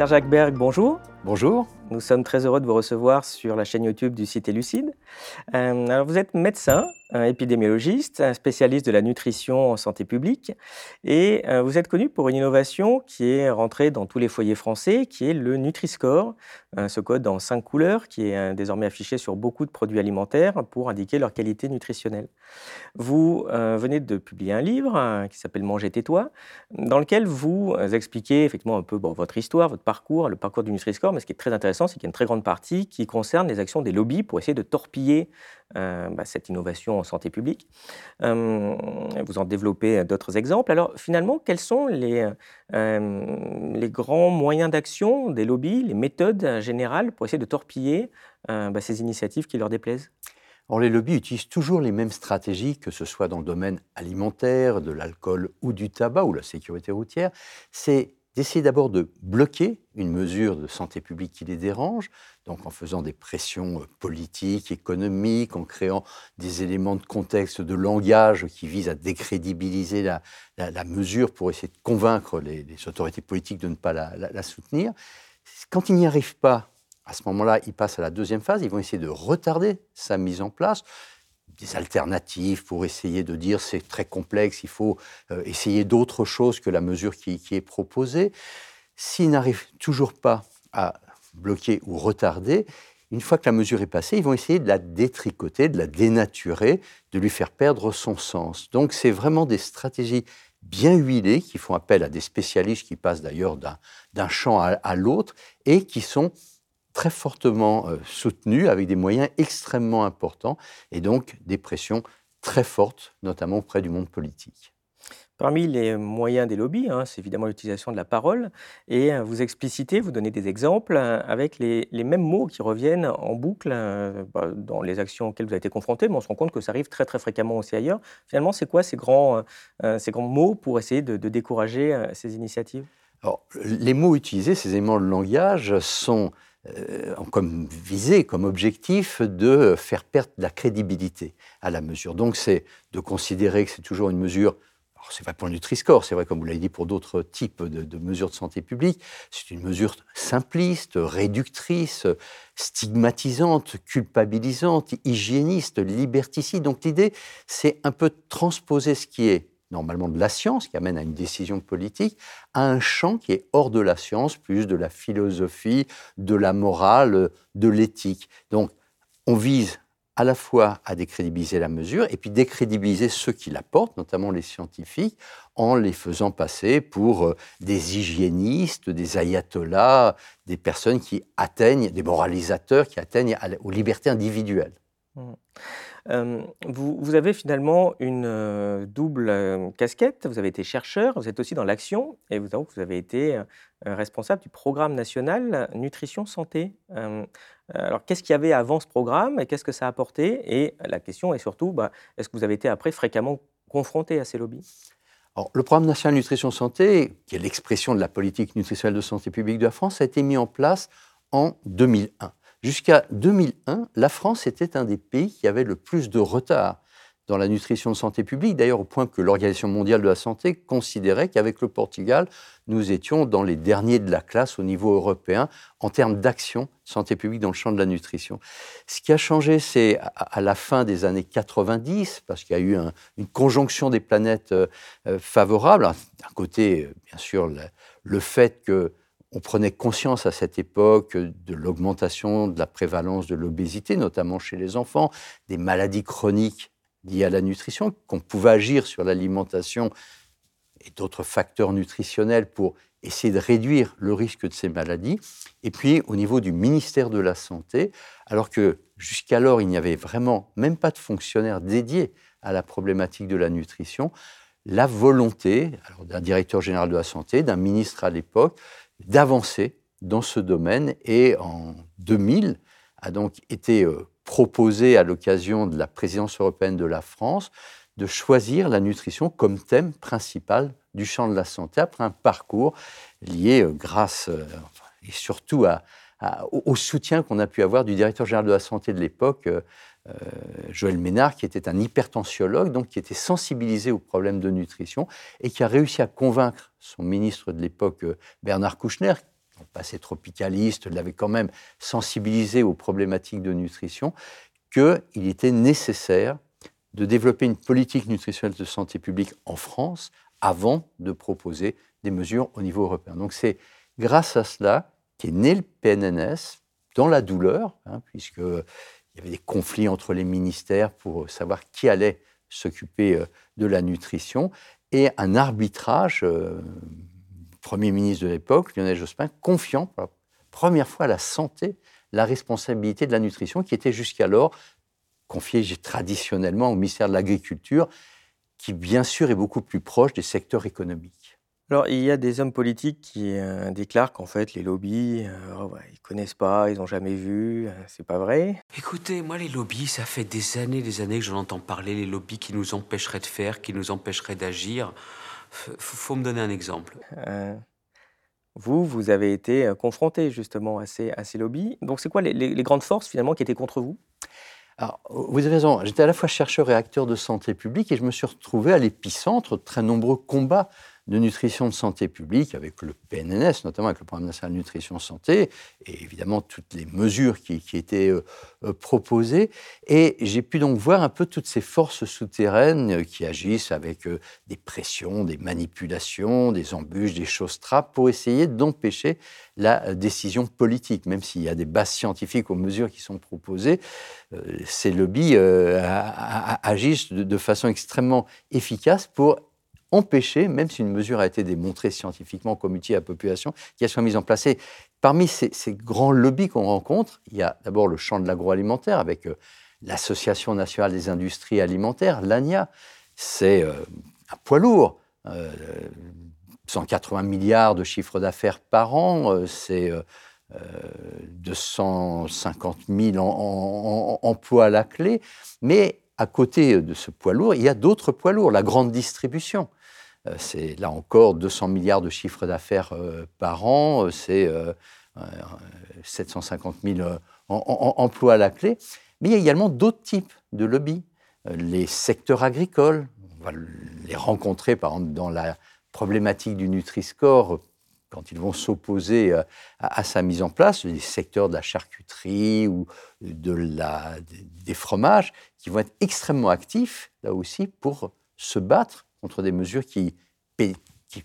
Serge Ackberg, bonjour. Bonjour. Nous sommes très heureux de vous recevoir sur la chaîne YouTube du site Lucide. Euh, vous êtes médecin, épidémiologiste, spécialiste de la nutrition en santé publique, et euh, vous êtes connu pour une innovation qui est rentrée dans tous les foyers français, qui est le Nutri-Score, euh, ce code en cinq couleurs qui est désormais affiché sur beaucoup de produits alimentaires pour indiquer leur qualité nutritionnelle. Vous venez de publier un livre qui s'appelle Manger tais-toi, dans lequel vous expliquez effectivement un peu votre histoire, votre parcours, le parcours du Nutri-Score, mais ce qui est très intéressant, c'est qu'il y a une très grande partie qui concerne les actions des lobbies pour essayer de torpiller euh, bah, cette innovation en santé publique. Euh, vous en développez d'autres exemples. Alors finalement, quels sont les, euh, grands moyens d'action des lobbies, les méthodes générales pour essayer de torpiller bah, ces initiatives qui leur déplaisent? Or, les lobbies utilisent toujours les mêmes stratégies, que ce soit dans le domaine alimentaire, de l'alcool ou du tabac ou la sécurité routière. C'est d'essayer d'abord de bloquer une mesure de santé publique qui les dérange, donc en faisant des pressions euh, politiques, économiques, en créant des éléments de contexte, de langage qui visent à décrédibiliser la, mesure pour essayer de convaincre les, autorités politiques de ne pas la, la soutenir. Quand ils n'y arrivent pas, à ce moment-là, ils passent à la deuxième phase, ils vont essayer de retarder sa mise en place des alternatives pour essayer de dire c'est très complexe, il faut euh, essayer d'autres choses que la mesure qui, est proposée. S'ils n'arrivent toujours pas à bloquer ou retarder, une fois que la mesure est passée, ils vont essayer de la détricoter, de la dénaturer, de lui faire perdre son sens. Donc c'est vraiment des stratégies bien huilées qui font appel à des spécialistes qui passent d'ailleurs d'un champ à l'autre et qui sont très fortement euh, soutenu, avec des moyens extrêmement importants, et donc des pressions très fortes, notamment auprès du monde politique. Parmi les moyens des lobbies, hein, c'est évidemment l'utilisation de la parole, et euh, vous explicitez, vous donnez des exemples euh, avec les, mêmes mots qui reviennent en boucle bah, dans les actions auxquelles vous avez été confronté, mais on se rend compte que ça arrive très très fréquemment aussi ailleurs. Finalement, c'est quoi ces grands, ces grands mots pour essayer de, de décourager ces initiatives? Alors, Les mots utilisés, ces éléments de langage, sont euh, comme visée, comme objectif de faire perdre la crédibilité à la mesure. Donc c'est de considérer que c'est toujours une mesure c'est vrai pour le Nutri-Score, c'est vrai, comme vous l'avez dit, pour d'autres types de, de, mesures de santé publique. C'est une mesure simpliste, réductrice, stigmatisante, culpabilisante, hygiéniste, liberticide. Donc l'idée, c'est un peu transposer ce qui est normalement de la science, qui amène à une décision politique, à un champ qui est hors de la science, plus de la philosophie, de la morale, de l'éthique. Donc, on vise à la fois à décrédibiliser la mesure et puis décrédibiliser ceux qui la portent, notamment les scientifiques, en les faisant passer pour euh, des hygiénistes, des ayatollahs, des personnes qui atteignent, des moralisateurs qui atteignent aux libertés individuelles. Mmh. Euh, vous, avez finalement une euh, double euh, casquette. Vous avez été chercheur, vous êtes aussi dans l'action et vous, vous avez été responsable du programme national Nutrition Santé. alors, qu'est-ce qu'il y avait avant ce programme et qu'est-ce que ça a apporté? Et la question est surtout, bah, est-ce que vous avez été après fréquemment confronté à ces lobbies? Alors, le programme national Nutrition Santé, qui est l'expression de la politique nutritionnelle de santé publique de la France, a été mis en place en 2001. Jusqu'à 2001, la France était un des pays qui avait le plus de retard dans la nutrition de santé publique, d'ailleurs au point que l'Organisation mondiale de la santé considérait qu'avec le Portugal, nous étions dans les derniers de la classe au niveau européen en termes d'action santé publique dans le champ de la nutrition. Ce qui a changé, c'est à la fin des années 90, parce qu'il y a eu une conjonction des planètes euh, euh, favorables. D'un côté, euh, bien sûr, le fait que on prenait conscience à cette époque de l'augmentation de la prévalence de l'obésité, notamment chez les enfants, des maladies chroniques liées à la nutrition, qu'on pouvait agir sur l'alimentation et d'autres facteurs nutritionnels pour essayer de réduire le risque de ces maladies. Et puis au niveau du ministère de la Santé, alors que jusqu'alors il n'y avait vraiment même pas de fonctionnaire dédié à la problématique de la nutrition, la volonté d'un directeur général de la santé, d'un ministre à l'époque, d'avancer dans ce domaine. Et en 2000 a donc été euh, proposé à l'occasion de la présidence européenne de la France de choisir la nutrition comme thème principal du champ de la santé après un parcours lié euh, grâce euh, et surtout au soutien qu'on a pu avoir du directeur général de la santé de l'époque, Joël Ménard, qui était un hypertensiologue, donc qui était sensibilisé aux problèmes de nutrition et qui a réussi à convaincre son ministre de l'époque, Bernard Kouchner, pas assez tropicaliste, l'avait quand même sensibilisé aux problématiques de nutrition, qu'il était nécessaire de développer une politique nutritionnelle de santé publique en France avant de proposer des mesures au niveau européen. Donc c'est grâce à cela qu'est né le PNNS dans la douleur, hein, puisqu'il y avait des conflits entre les ministères pour savoir qui allait s'occuper euh, de la nutrition, et un arbitrage, euh, Premier ministre de l'époque, Lionel Jospin, confiant pour la première fois à la santé la responsabilité de la nutrition qui était jusqu'alors confiée traditionnellement au ministère de l'Agriculture, qui bien sûr est beaucoup plus proche des secteurs économiques. Alors, il y a des hommes politiques qui euh, déclarent qu'en fait, les lobbies, euh, oh, ils connaissent pas, ils n'ont jamais vu, euh, c'est pas vrai. Écoutez, moi, les lobbies, ça fait des années, des années que j'en entends parler, les lobbies qui nous empêcheraient de faire, qui nous empêcheraient d'agir. F faut me donner un exemple. vous, vous avez été confronté justement à ces, à ces lobbies. Donc, c'est quoi les, les, grandes forces finalement qui étaient contre vous? Alors, vous avez raison, j'étais à la fois chercheur et acteur de santé publique et je me suis retrouvé à l'épicentre de très nombreux combats de nutrition de santé publique avec le PNNS, notamment avec le Programme national de nutrition santé, et évidemment toutes les mesures qui, étaient euh, euh, proposées. Et j'ai pu donc voir un peu toutes ces forces souterraines euh, qui agissent avec des pressions, des manipulations, des embûches, des choses trappes pour essayer d'empêcher la décision politique, même s'il y a des bases scientifiques aux mesures qui sont proposées. ces lobbies agissent de, de façon extrêmement efficace pour empêcher, même si une mesure a été démontrée scientifiquement comme utile à la population, qu'elle soit mise en place. Et parmi ces, grands lobbies qu'on rencontre, il y a d'abord le champ de l'agroalimentaire avec euh, l'Association nationale des industries alimentaires, l'ANIA. C'est euh, un poids lourd. 180 euh, milliards de chiffre d'affaires par an, c'est 250 000 emplois à la clé. Mais à côté de ce poids lourd, il y a d'autres poids lourds, la grande distribution. Euh, c'est là encore 200 milliards de chiffre d'affaires euh, par an, euh, c'est 750 000 emplois à la clé. Mais il y a également d'autres types de lobbies. Les secteurs agricoles, on va les rencontrer par exemple dans la problématique du Nutri-Score quand ils vont s'opposer à, sa mise en place, les secteurs de la charcuterie ou de la, des fromages, qui vont être extrêmement actifs, là aussi, pour se battre contre des mesures qui,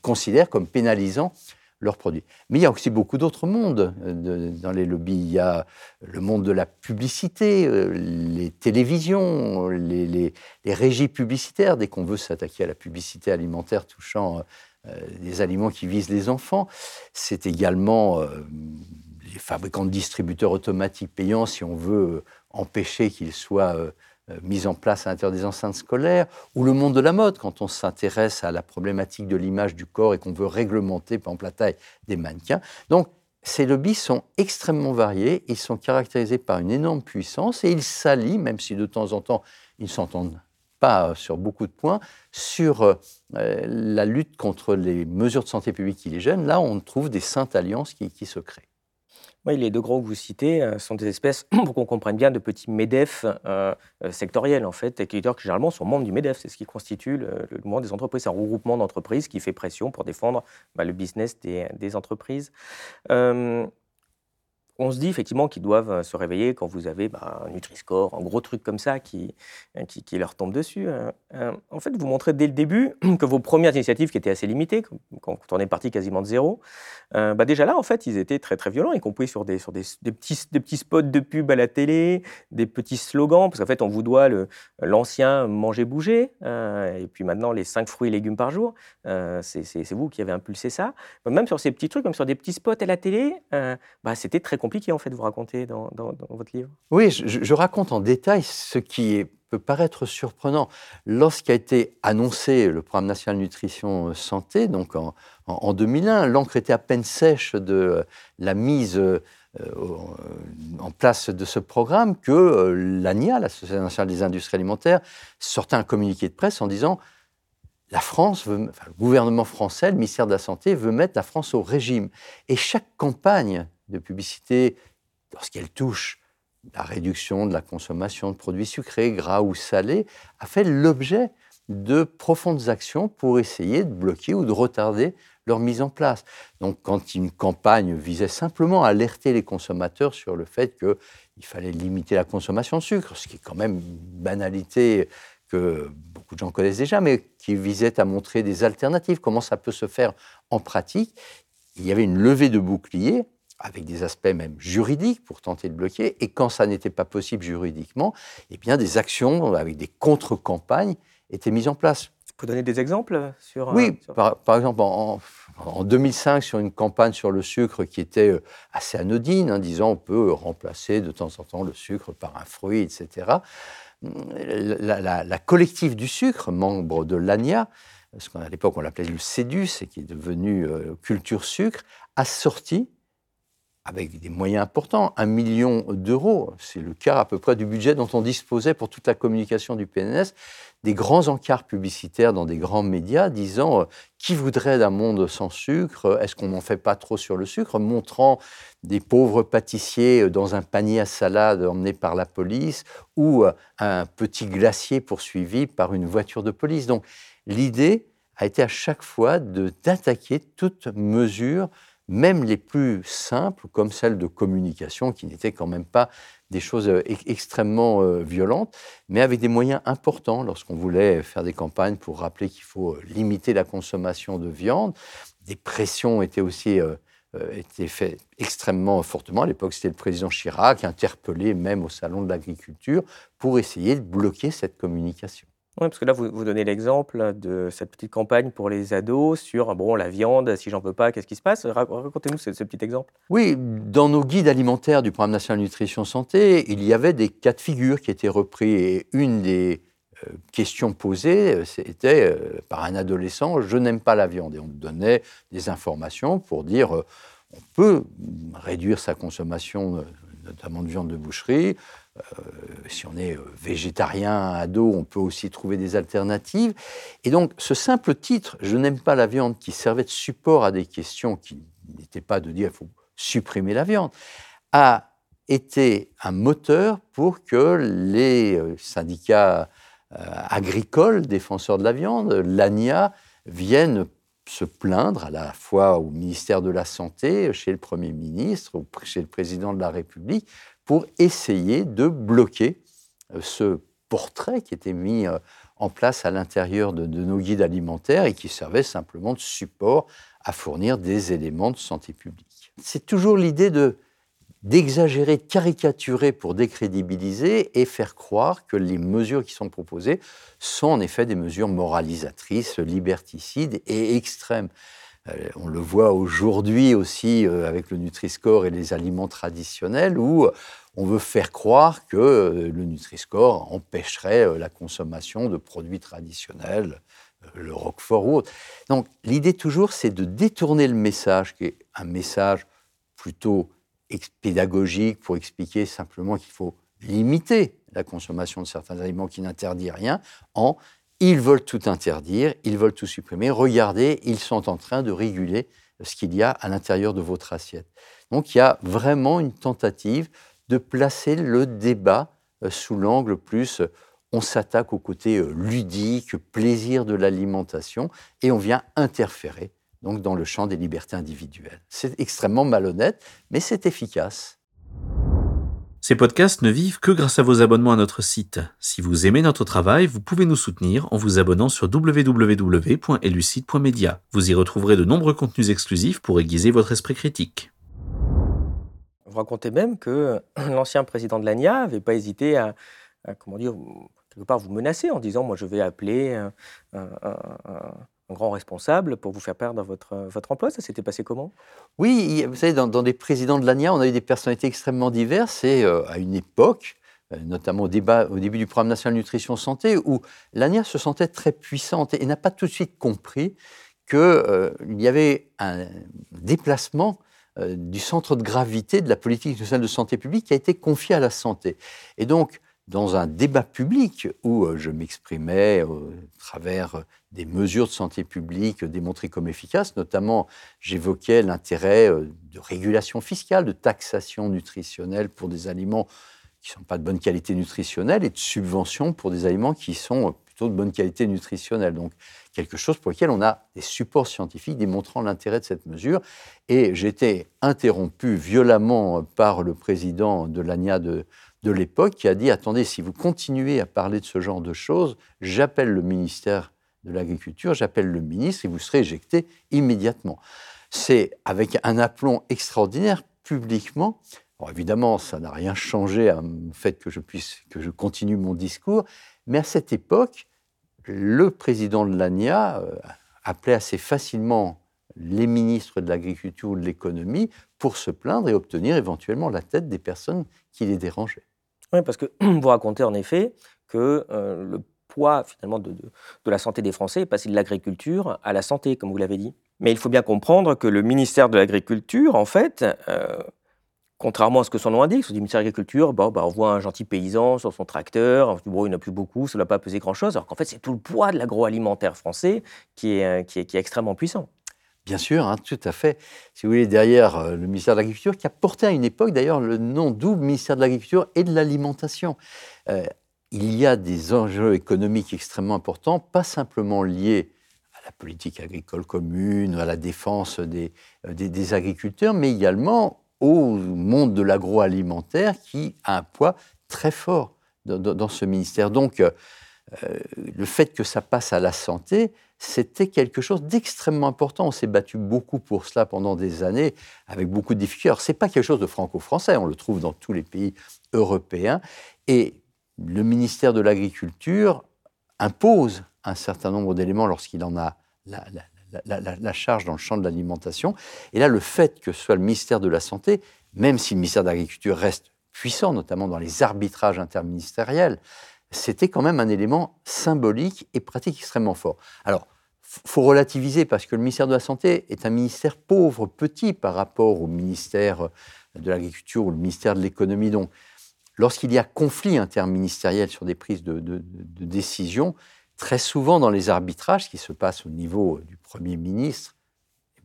considèrent comme pénalisant leurs produits. Mais il y a aussi beaucoup d'autres mondes euh, dans les lobbies. Il y a le monde de la publicité, euh, les télévisions, les, régies publicitaires, dès qu'on veut s'attaquer à la publicité alimentaire touchant euh, des aliments qui visent les enfants. C'est également les fabricants de distributeurs automatiques payants, si on veut empêcher qu'ils soient mise en place à l'intérieur des enceintes scolaires, ou le monde de la mode, quand on s'intéresse à la problématique de l'image du corps et qu'on veut réglementer, par exemple, la taille des mannequins. Donc, ces lobbies sont extrêmement variés, ils sont caractérisés par une énorme puissance et ils s'allient, même si de temps en temps ils ne s'entendent pas sur beaucoup de points, sur euh, la lutte contre les mesures de santé publique qui les gênent. Là, on trouve des saintes alliances qui se créent. Oui, les deux gros que vous citez euh, sont des espèces, pour qu'on comprenne bien, de petits MEDEF euh, euh, sectoriels, en fait, et qui, généralement sont membres du MEDEF. C'est ce qui constitue le, le mouvement des entreprises. C'est un regroupement d'entreprises qui fait pression pour défendre bah, le business des, des entreprises on se dit effectivement qu'ils doivent euh, se réveiller quand vous avez bah, un Nutri-Score, un gros truc comme ça qui, euh, qui, leur tombe dessus. Hein. Euh, en fait, vous montrez dès le début que vos premières initiatives, qui étaient assez limitées, quand on est parti quasiment de zéro, bah déjà là, en fait, ils étaient très très violents, y compris sur des, sur des, petits, des petits spots de pub à la télé, des petits slogans, parce qu'en fait, on vous doit l'ancien manger, bouger, et puis maintenant les 5 fruits et légumes par jour. c'est vous qui avez impulsé ça. Même sur ces petits trucs, même sur des petits spots à la télé, bah, c'était très compliqué en fait vous raconter dans, votre livre. Oui, je, raconte en détail ce qui peut paraître surprenant. Lorsqu'a été annoncé le programme national nutrition santé, donc en, 2001, l'encre était à peine sèche de la mise euh, en place de ce programme que euh, l'ANIA, l'Association nationale des industries alimentaires, sortait un communiqué de presse en disant la France le gouvernement français, le ministère de la Santé veut mettre la France au régime. Et chaque campagne de publicité, lorsqu'elle touche la réduction de la consommation de produits sucrés, gras ou salés, a fait l'objet de profondes actions pour essayer de bloquer ou de retarder leur mise en place. Donc quand une campagne visait simplement à alerter les consommateurs sur le fait qu'il fallait limiter la consommation de sucre, ce qui est quand même une banalité que beaucoup de gens connaissent déjà, mais qui visait à montrer des alternatives, comment ça peut se faire en pratique, il y avait une levée de bouclier avec des aspects même juridiques pour tenter de bloquer, et quand ça n'était pas possible juridiquement, eh bien des actions avec des contre-campagnes étaient mises en place. Vous pouvez donner des exemples sur Oui, sur- Par, par exemple, en, en 2005, sur une campagne sur le sucre qui était euh, assez anodine, hein, disant on peut remplacer de temps en temps le sucre par un fruit, etc. La, la- la collective du sucre, membre de l'ANIA, ce qu'à l'époque on l'appelait le CEDUS et qui est devenu euh, Culture Sucre, a sorti avec des moyens importants, un million d'euros, c'est le quart à peu près du budget dont on disposait pour toute la communication du PNS, des grands encarts publicitaires dans des grands médias disant euh, qui voudrait d'un monde sans sucre? Est-ce qu'on n'en fait pas trop sur le sucre? Montrant des pauvres pâtissiers euh, dans un panier à salade emmené par la police ou euh, un petit glacier poursuivi par une voiture de police. Donc l'idée a été à chaque fois d'attaquer toute mesure même les plus simples, comme celle de communication, qui n'étaient quand même pas des choses euh, ex- extrêmement euh, violentes, mais avec des moyens importants lorsqu'on voulait faire des campagnes pour rappeler qu'il faut euh, limiter la consommation de viande. Des pressions étaient aussi étaient faites extrêmement fortement. À l'époque, c'était le président Chirac, interpellé même au Salon de l'agriculture, pour essayer de bloquer cette communication. Oui, parce que là, vous, vous donnez l'exemple de cette petite campagne pour les ados sur bon, la viande, si j'en veux pas, qu'est-ce qui se passe? Ra- Racontez-nous ce, petit exemple. Oui, dans nos guides alimentaires du programme national nutrition santé, il y avait des cas de figure qui étaient repris et une des euh, questions posées, euh, c'était euh, par un adolescent, je n'aime pas la viande. Et on donnait des informations pour dire, on peut réduire sa consommation, notamment de viande de boucherie. Euh, si on est euh, végétarien, ado, on peut aussi trouver des alternatives. Et donc, ce simple titre, Je n'aime pas la viande, qui servait de support à des questions qui n'étaient pas de dire il faut supprimer la viande, a été un moteur pour que les euh, syndicats agricoles défenseurs de la viande, l'ANIA, viennent se plaindre à la fois au ministère de la Santé, chez le Premier ministre, chez le Président de la République, pour essayer de bloquer euh, ce portrait qui était mis euh, en place à l'intérieur de, nos guides alimentaires et qui servait simplement de support à fournir des éléments de santé publique. C'est toujours l'idée de d'exagérer, de caricaturer pour décrédibiliser et faire croire que les mesures qui sont proposées sont en effet des mesures moralisatrices, liberticides et extrêmes. Euh, on le voit aujourd'hui aussi euh, avec le Nutri-Score et les aliments traditionnels où on veut faire croire que euh, le Nutri-Score empêcherait euh, la consommation de produits traditionnels, euh, le Roquefort ou autre. Donc l'idée toujours, c'est de détourner le message, qui est un message plutôt pédagogique pour expliquer simplement qu'il faut limiter la consommation de certains aliments qui n'interdit rien, en ils veulent tout interdire, ils veulent tout supprimer. Regardez, ils sont en train de réguler ce qu'il y a à l'intérieur de votre assiette. Donc il y a vraiment une tentative de placer le débat euh, sous l'angle plus euh, on s'attaque au côté euh, ludique, plaisir de l'alimentation, et on vient interférer donc dans le champ des libertés individuelles. C'est extrêmement malhonnête, mais c'est efficace. Ces podcasts ne vivent que grâce à vos abonnements à notre site. Si vous aimez notre travail, vous pouvez nous soutenir en vous abonnant sur www.elucide.media. Vous y retrouverez de nombreux contenus exclusifs pour aiguiser votre esprit critique. Vous racontez même que l'ancien président de l'ANIA n'avait pas hésité à, comment dire, quelque part vous menacer en disant Moi, je vais appeler un- un grand responsable pour vous faire perdre votre, votre emploi. Ça s'était passé comment? Oui, vous savez, dans, dans les présidents de l'ANIA, on a eu des personnalités extrêmement diverses et euh, à une époque, euh, notamment au, début du programme national nutrition santé, où l'ANIA se sentait très puissante et, n'a pas tout de suite compris qu'il y avait un déplacement euh, du centre de gravité de la politique nationale de santé publique qui a été confié à la santé. Et donc, dans un débat public où euh, je m'exprimais euh, au travers euh, des mesures de santé publique démontrées comme efficaces, notamment j'évoquais l'intérêt euh, de régulation fiscale, de taxation nutritionnelle pour des aliments qui ne sont pas de bonne qualité nutritionnelle et de subventions pour des aliments qui sont euh, plutôt de bonne qualité nutritionnelle. Donc, quelque chose pour lequel on a des supports scientifiques démontrant l'intérêt de cette mesure. Et été interrompu violemment par le président de l'ANIA de, de l'époque qui a dit attendez, si vous continuez à parler de ce genre de choses, j'appelle le ministère de l'Agriculture, j'appelle le ministre et vous serez éjecté immédiatement. C'est avec un aplomb extraordinaire publiquement. évidemment, ça n'a rien changé le fait que je puisse que je continue mon discours, mais à cette époque, le président de l'ANIA euh, appelait assez facilement les ministres de l'Agriculture ou de l'Économie pour se plaindre et obtenir éventuellement la tête des personnes qui les dérangeaient. Parce que vous racontez en effet que euh, le poids finalement de, la santé des Français est passé de l'agriculture à la santé, comme vous l'avez dit. Mais il faut bien comprendre que le ministère de l'Agriculture, en fait, euh, contrairement à ce que son nom indique, le ministère de l'Agriculture, bah, on voit un gentil paysan sur son tracteur, bon, il n'a plus beaucoup, ça ne va pas peser grand-chose, alors qu'en fait, c'est tout le poids de l'agroalimentaire français qui est, euh, qui est, qui est extrêmement puissant. Bien sûr, hein, tout à fait. Si vous voulez, derrière euh, le ministère de l'Agriculture, qui a porté à une époque d'ailleurs le nom double ministère de l'Agriculture et de l'Alimentation. il y a des enjeux économiques extrêmement importants, pas simplement liés la politique agricole commune, à la défense des, euh, des, agriculteurs, mais également au monde de l'agroalimentaire qui a un poids très fort dans, ce ministère. Donc, euh, le fait que ça passe à la santé, c'était quelque chose d'extrêmement important. On s'est battu beaucoup pour cela pendant des années, avec beaucoup de difficultés. Ce n'est pas quelque chose de franco-français, on le trouve dans tous les pays européens. Et le ministère de l'Agriculture impose un certain nombre d'éléments lorsqu'il en a la, charge dans le champ de l'alimentation. Et là, le fait que ce soit le ministère de la Santé, même si le ministère de l'Agriculture reste puissant, notamment dans les arbitrages interministériels, c'était quand même un élément symbolique et pratique extrêmement fort. Alors, faut relativiser parce que le ministère de la Santé est un ministère pauvre, petit par rapport au ministère de l'Agriculture ou le ministère de l'Économie. Donc, lorsqu'il y a conflit interministériel sur des prises de, de, de décision, très souvent dans les arbitrages qui se passent au niveau du Premier ministre,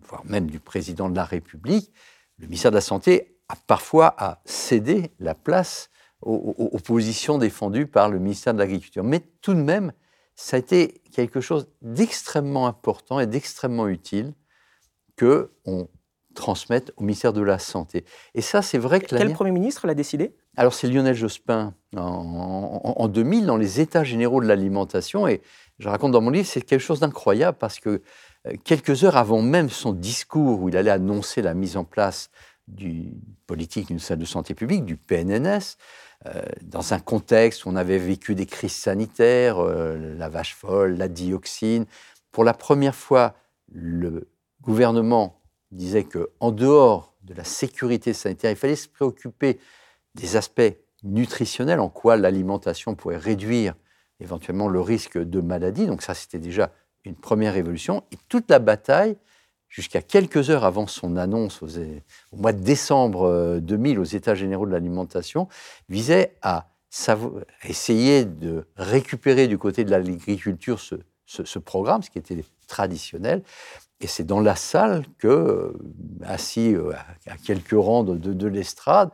voire même du Président de la République, le ministère de la Santé a parfois à céder la place aux, positions défendues par le ministère de l'Agriculture. Mais tout de même, ça a été quelque chose d'extrêmement important et d'extrêmement utile que on transmette au ministère de la Santé. Et ça, c'est vrai que... Quel Premier ministre l'a décidé? Alors c'est Lionel Jospin en, 2000 dans les États généraux de l'alimentation et je raconte dans mon livre c'est quelque chose d'incroyable parce que euh, quelques heures avant même son discours où il allait annoncer la mise en place du politique d'une salle de santé publique, du PNNS, dans un contexte où on avait vécu des crises sanitaires, euh, la vache folle, la dioxine. Pour la première fois, le gouvernement disait que en dehors de la sécurité sanitaire, il fallait se préoccuper des aspects nutritionnels, en quoi l'alimentation pourrait réduire éventuellement le risque de maladie. Donc ça, c'était déjà une première évolution. Et toute la bataille, jusqu'à quelques heures avant son annonce au mois de décembre 2000 euh, aux États généraux de l'alimentation, visait à essayer de récupérer du côté de l'agriculture ce, programme, ce qui était traditionnel. Et c'est dans la salle que, euh, assis euh, à quelques rangs de l'estrade,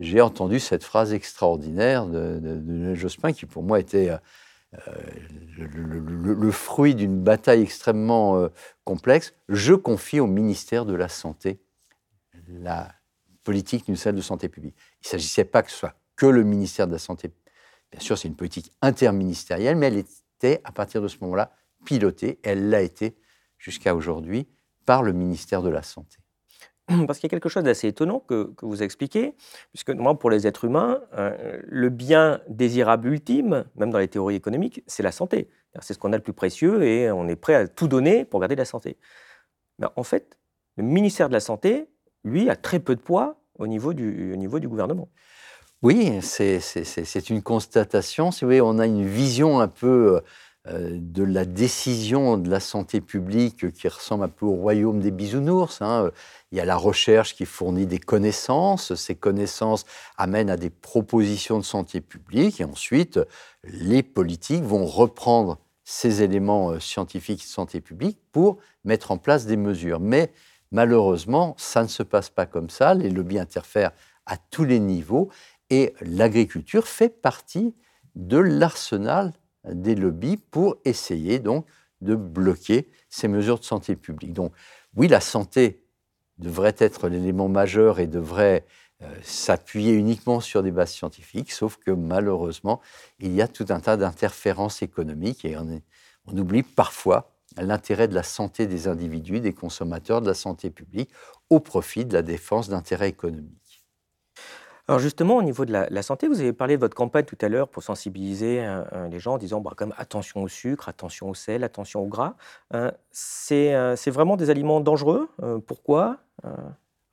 j'ai entendu cette phrase extraordinaire de, de, Jospin qui pour moi était euh, le, fruit d'une bataille extrêmement euh, complexe. Je confie au ministère de la Santé la politique d'une salle de santé publique. Il ne s'agissait pas que ce soit que le ministère de la Santé. Bien sûr, c'est une politique interministérielle, mais elle était, à partir de ce moment-là, pilotée, elle l'a été jusqu'à aujourd'hui, par le ministère de la Santé. Parce qu'il y a quelque chose d'assez étonnant que, vous expliquez, puisque normalement pour les êtres humains, euh, le bien désirable ultime, même dans les théories économiques, c'est la santé. C'est ce qu'on a le plus précieux et on est prêt à tout donner pour garder la santé. Mais en fait, le ministère de la Santé, lui, a très peu de poids au niveau du, au niveau du gouvernement. Oui, c'est une constatation. Si vous on a une vision un peu euh, de la décision de la santé publique qui ressemble un peu au royaume des bisounours. Hein. Il y a la recherche qui fournit des connaissances, ces connaissances amènent à des propositions de santé publique, et ensuite les politiques vont reprendre ces éléments euh, scientifiques de santé publique pour mettre en place des mesures. Mais malheureusement, ça ne se passe pas comme ça, les lobbies interfèrent à tous les niveaux, et l'agriculture fait partie de l'arsenal des lobbies pour essayer donc de bloquer ces mesures de santé publique. Donc oui, la santé devrait être l'élément majeur et devrait euh, s'appuyer uniquement sur des bases scientifiques, sauf que malheureusement, il y a tout un tas d'interférences économiques et on, on oublie parfois l'intérêt de la santé des individus, des consommateurs, de la santé publique, au profit de la défense d'intérêts économiques. Alors justement, au niveau de la, santé, vous avez parlé de votre campagne tout à l'heure pour sensibiliser euh, euh, les gens en disant bah, comme attention au sucre, attention au sel, attention au gras. Euh, c'est vraiment des aliments dangereux? pourquoi?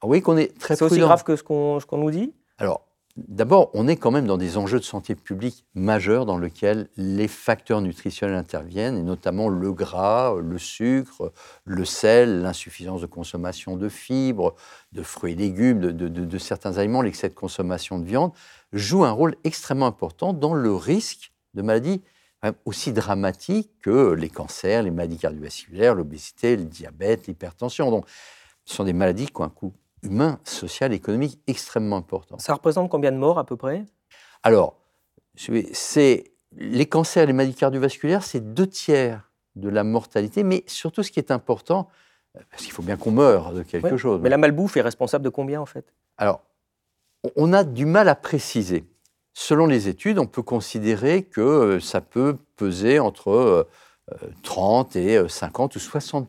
Oui, qu'on est très C'est aussi grave que ce qu'on nous dit? Alors, D'abord, on est quand même dans des enjeux de santé publique majeurs dans lesquels les facteurs nutritionnels interviennent, et notamment le gras, le sucre, le sel, l'insuffisance de consommation de fibres, de fruits et légumes, de, certains aliments, l'excès de consommation de viande, jouent un rôle extrêmement important dans le risque de maladies aussi dramatiques que les cancers, les maladies cardiovasculaires, l'obésité, le diabète, l'hypertension. Donc, ce sont des maladies qui ont un coût humain, social, économique extrêmement important. Ça représente combien de morts à peu près? Alors, c'est les cancers et les maladies cardiovasculaires, c'est deux tiers de la mortalité, mais surtout ce qui est important, parce qu'il faut bien qu'on meure de quelque chose. Mais la malbouffe est responsable de combien en fait? Alors, on a du mal à préciser. Selon les études, on peut considérer que euh, ça peut peser entre 30 euh, et 50 ou 60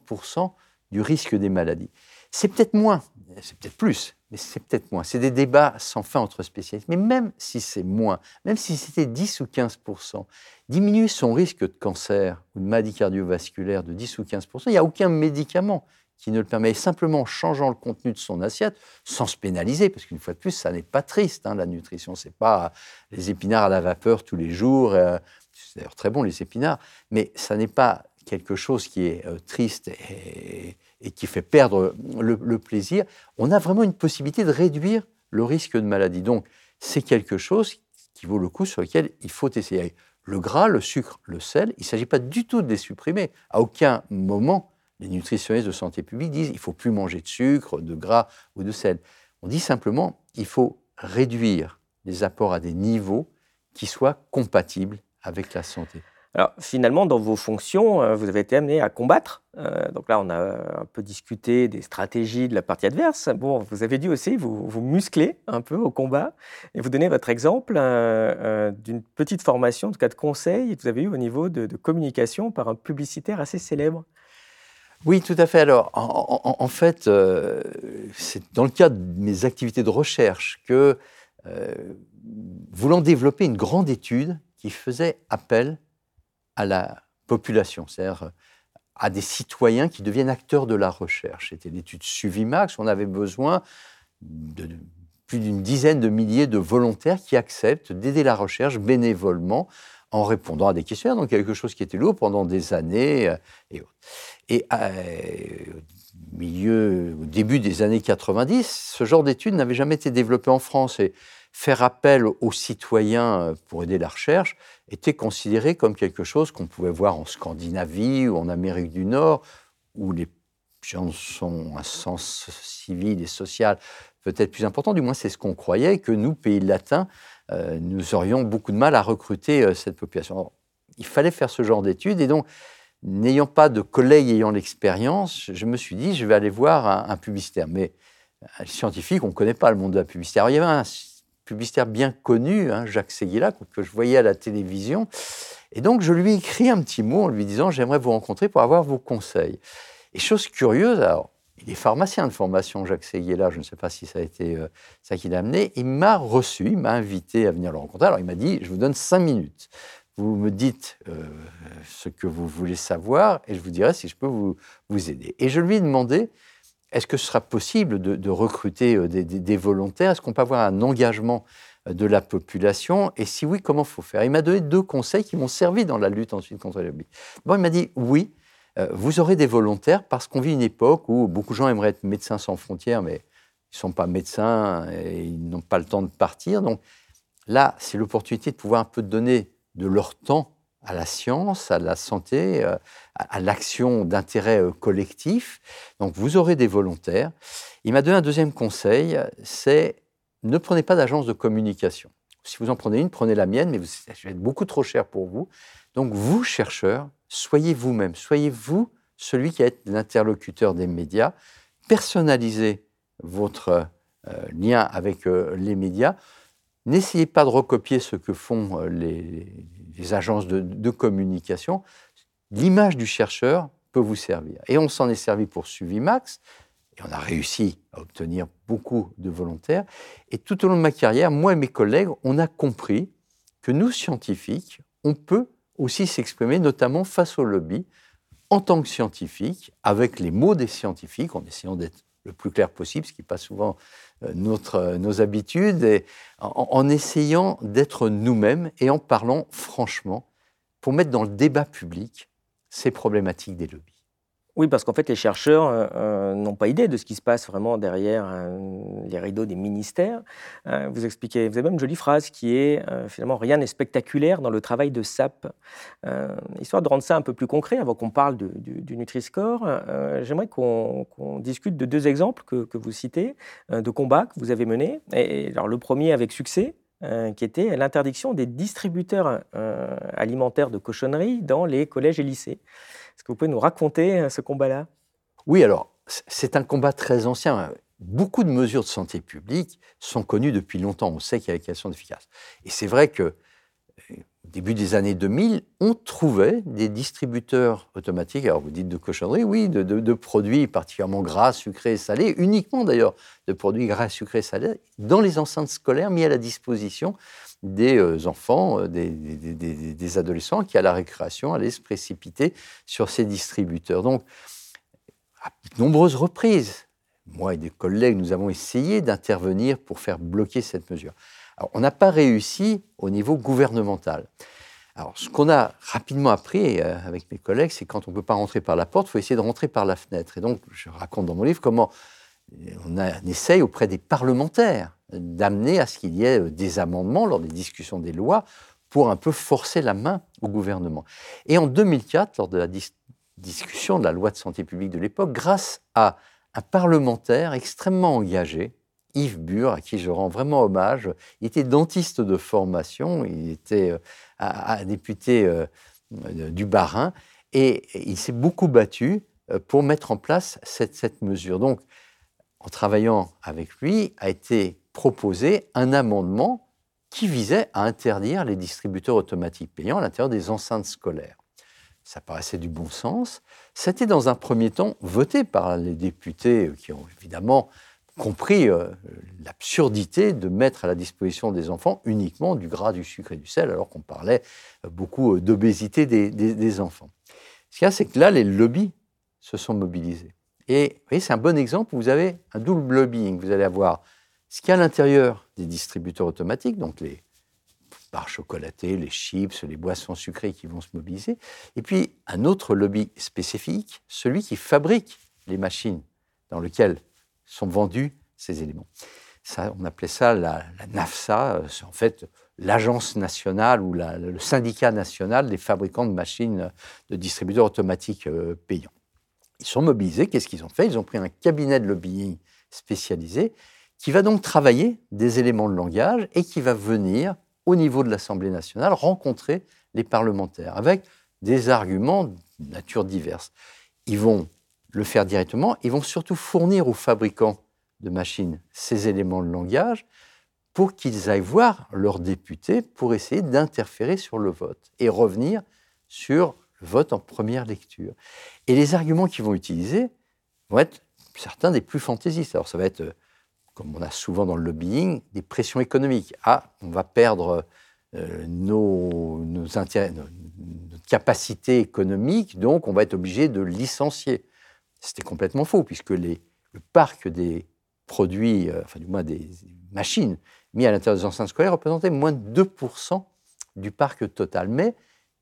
du risque des maladies. C'est peut-être moins, c'est peut-être plus, mais c'est peut-être moins. C'est des débats sans fin entre spécialistes. Mais même si c'est moins, même si c'était 10 ou 15% diminuer son risque de cancer ou de maladie cardiovasculaire de 10 ou 15% il n'y a aucun médicament qui ne le permet. simplement en changeant le contenu de son assiette, sans se pénaliser, parce qu'une fois de plus, ça n'est pas triste, hein, la nutrition. C'est pas les épinards à la vapeur tous les jours. Euh, c'est d'ailleurs très bon, les épinards, mais ça n'est pas quelque chose qui est euh, triste et, et qui fait perdre le, plaisir, on a vraiment une possibilité de réduire le risque de maladie. Donc, c'est quelque chose qui vaut le coup sur lequel il faut essayer. Le gras, le sucre, le sel, il ne s'agit pas du tout de les supprimer. À aucun moment, les nutritionnistes de santé publique disent il ne faut plus manger de sucre, de gras ou de sel. On dit simplement il faut réduire les apports à des niveaux qui soient compatibles avec la santé. Alors finalement, dans vos fonctions, euh, vous avez été amené à combattre. Euh, donc là, on a un peu discuté des stratégies de la partie adverse. Bon, vous avez dû aussi vous, vous muscler un peu au combat et vous donner votre exemple euh, d'une petite formation, en tout cas de conseil, que vous avez eu au niveau de, communication par un publicitaire assez célèbre. Oui, tout à fait. Alors, en, fait, c'est dans le cadre de mes activités de recherche que, voulant développer une grande étude qui faisait appel à la population, c'est-à-dire euh, à des citoyens qui deviennent acteurs de la recherche. C'était l'étude Suvimax, on avait besoin de plus d'une dizaine de milliers de volontaires qui acceptent d'aider la recherche bénévolement en répondant à des questions, donc quelque chose qui était lourd pendant des années euh, et autres. Et euh, au milieu, au début des années 90, ce genre d'études n'avait jamais été développé en France. Faire appel aux citoyens euh, pour aider la recherche était considéré comme quelque chose qu'on pouvait voir en Scandinavie ou en Amérique du Nord, où les gens ont un sens civil et social peut-être plus important, du moins c'est ce qu'on croyait, que nous, pays latins, euh, nous aurions beaucoup de mal à recruter euh, cette population. il fallait faire ce genre d'études et donc, n'ayant pas de collègues ayant l'expérience, je me suis dit, je vais aller voir un, publicitaire. Mais un scientifique, on ne connaît pas le monde de la publicité. il y avait publicitaire bien connu, hein, Jacques Seguela, que je voyais à la télévision. Et donc, je lui ai écrit un petit mot en lui disant J'aimerais vous rencontrer pour avoir vos conseils. Et chose curieuse, alors, il est pharmacien de formation, Jacques Seguela, je ne sais pas si ça a été euh, ça qui l'a amené. Il m'a reçu, il m'a invité à venir le rencontrer. Alors, il m'a dit Je vous donne cinq minutes. Vous me dites euh, ce que vous voulez savoir et je vous dirai si je peux vous, vous aider. Et je lui ai demandé est-ce que ce sera possible de, recruter euh, des, volontaires? Est-ce qu'on peut avoir un engagement euh, de la population? Et si oui, comment faut faire? Il m'a donné deux conseils qui m'ont servi dans la lutte ensuite contre lobbies. Bon, il m'a dit oui, euh, vous aurez des volontaires parce qu'on vit une époque où beaucoup de gens aimeraient être médecins sans frontières, mais ils ne sont pas médecins et ils n'ont pas le temps de partir. Donc là, c'est l'opportunité de pouvoir un peu donner de leur temps à la science, à la santé, à l'action d'intérêt euh, collectif. Donc vous aurez des volontaires. Il m'a donné un deuxième conseil, c'est ne prenez pas d'agence de communication. si vous en prenez une, prenez la mienne, mais ça va être beaucoup trop cher pour vous. Donc, vous, chercheurs, soyez vous-même, soyez vous celui qui est l'interlocuteur des médias, personnalisez votre euh, lien avec euh, les médias. N'essayez pas de recopier ce que font les, agences de, communication. L'image du chercheur peut vous servir. Et on s'en est servi pour Suvimax, et on a réussi à obtenir beaucoup de volontaires. Et tout au long de ma carrière, moi et mes collègues, on a compris que nous, scientifiques, on peut aussi s'exprimer, notamment face au lobby, en tant que scientifique, avec les mots des scientifiques, en essayant d'être le plus clair possible, ce qui n'est pas souvent euh, notre, euh, nos habitudes, et en essayant d'être nous-mêmes et en parlant franchement pour mettre dans le débat public ces problématiques des lobbies. Oui, parce qu'en fait, les chercheurs euh, euh, n'ont pas idée de ce qui se passe vraiment derrière euh, les rideaux des ministères. vous expliquez, vous avez même une jolie phrase qui est finalement rien n'est spectaculaire dans le travail de SAP. histoire de rendre ça un peu plus concret, avant qu'on parle du, Nutri-Score, j'aimerais qu'on discute de deux exemples que, que vous citez, de combats que vous avez menés. Et, alors, le premier avec succès, qui était l'interdiction des distributeurs alimentaires de cochonneries dans les collèges et lycées. Est-ce que vous pouvez nous raconter euh, ce combat-là? Oui, alors, c'est un combat très ancien. Beaucoup de mesures de santé publique sont connues depuis longtemps. On sait qu'il y a des efficaces. Et c'est vrai que euh, début des années 2000, on trouvait des distributeurs automatiques, alors vous dites de cochonnerie, oui, de, produits particulièrement gras, sucrés et salés, uniquement d'ailleurs de produits gras, sucrés et salés, dans les enceintes scolaires mis à la disposition des euh, enfants, euh, des, adolescents qui, à la récréation, allaient se précipiter sur ces distributeurs. Donc, à de nombreuses reprises, moi et des collègues, nous avons essayé d'intervenir pour faire bloquer cette mesure. On n'a pas réussi au niveau gouvernemental. Alors, ce qu'on a rapidement appris euh, avec mes collègues, c'est quand on ne peut pas rentrer par la porte, il faut essayer de rentrer par la fenêtre. Et donc, je raconte dans mon livre comment on, a, essaye auprès des parlementaires d'amener à ce qu'il y ait euh, des amendements lors des discussions des lois pour un peu forcer la main au gouvernement. Et en 2004, lors de la discussion de la loi de santé publique de l'époque, grâce à un parlementaire extrêmement engagé, Yves Bure, à qui je rends vraiment hommage, il était dentiste de formation, il était euh, député euh, du Bas-Rhin, et il s'est beaucoup battu pour mettre en place cette, cette mesure. Donc, en travaillant avec lui, a été proposé un amendement qui visait à interdire les distributeurs automatiques payants à l'intérieur des enceintes scolaires. Ça paraissait du bon sens. C'était dans un premier temps voté par les députés qui ont évidemment compris euh, l'absurdité de mettre à la disposition des enfants uniquement du gras, du sucre et du sel, alors qu'on parlait beaucoup euh, d'obésité des, enfants. Ce qu'il y a, c'est que là, les lobbies se sont mobilisés. Et vous voyez, c'est un bon exemple où vous avez un double lobbying. Vous allez avoir ce qu'il y a à l'intérieur des distributeurs automatiques, donc les barres chocolatées, les chips, les boissons sucrées qui vont se mobiliser, et puis un autre lobby spécifique, celui qui fabrique les machines dans lesquelles sont vendus ces éléments. Ça, on appelait ça la, NAFSA, c'est en fait l'agence nationale ou le syndicat national des fabricants de machines de distributeurs automatiques euh, payants. Ils sont mobilisés, qu'est-ce qu'ils ont fait? Ils ont pris un cabinet de lobbying spécialisé qui va donc travailler des éléments de langage et qui va venir, au niveau de l'Assemblée nationale, rencontrer les parlementaires avec des arguments de nature diverse. Ils vont le faire directement, ils vont surtout fournir aux fabricants de machines ces éléments de langage pour qu'ils aillent voir leurs députés pour essayer d'interférer sur le vote et revenir sur le vote en première lecture. Et les arguments qu'ils vont utiliser vont être certains des plus fantaisistes. Alors ça va être comme on a souvent dans le lobbying, des pressions économiques. Ah, on va perdre euh, nos, nos, intérêts, nos, capacités économiques, donc on va être obligé de licencier. C'était complètement faux, puisque le parc des produits, euh, enfin du moins des machines mis à l'intérieur des enceintes scolaires représentait moins de 2% du parc total. Mais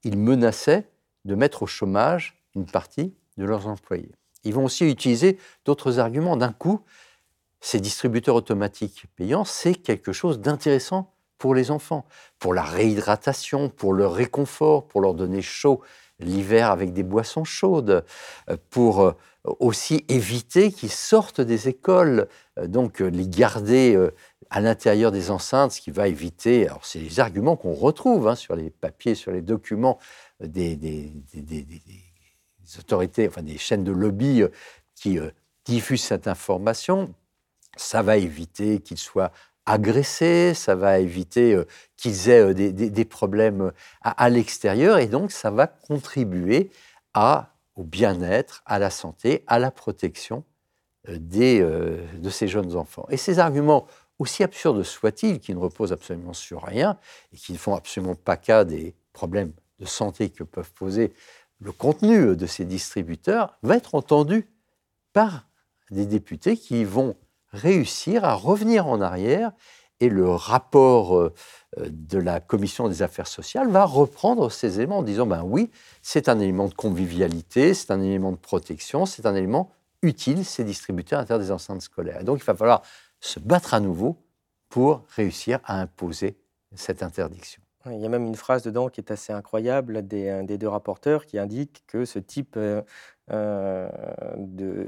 ils menaçaient de mettre au chômage une partie de leurs employés. Ils vont aussi utiliser d'autres arguments. D'un coup, ces distributeurs automatiques payants, c'est quelque chose d'intéressant pour les enfants, pour la réhydratation, pour leur réconfort, pour leur donner chaud l'hiver avec des boissons chaudes, pour aussi éviter qu'ils sortent des écoles, donc les garder à l'intérieur des enceintes, ce qui va éviter. Alors, c'est les arguments qu'on retrouve hein, sur les papiers, sur les documents des, autorités, enfin des chaînes de lobby qui diffusent cette information. Ça va éviter qu'ils soient agressés, ça va éviter euh, qu'ils aient euh, des, problèmes euh, à, l'extérieur, et donc ça va contribuer à, au bien-être, à la santé, à la protection des, de ces jeunes enfants. Et ces arguments, aussi absurdes soient-ils, qui ne reposent absolument sur rien et qui ne font absolument pas cas des problèmes de santé que peuvent poser le contenu de ces distributeurs, va être entendu par des députés qui vont réussir à revenir en arrière et le rapport euh, de la commission des affaires sociales va reprendre ces éléments en disant ben oui, c'est un élément de convivialité, c'est un élément de protection, c'est un élément utile, ces distributeurs à l'intérieur des enceintes scolaires. Et donc il va falloir se battre à nouveau pour réussir à imposer cette interdiction. Il y a même une phrase dedans qui est assez incroyable des, des deux rapporteurs qui indique que ce type euh, euh, de,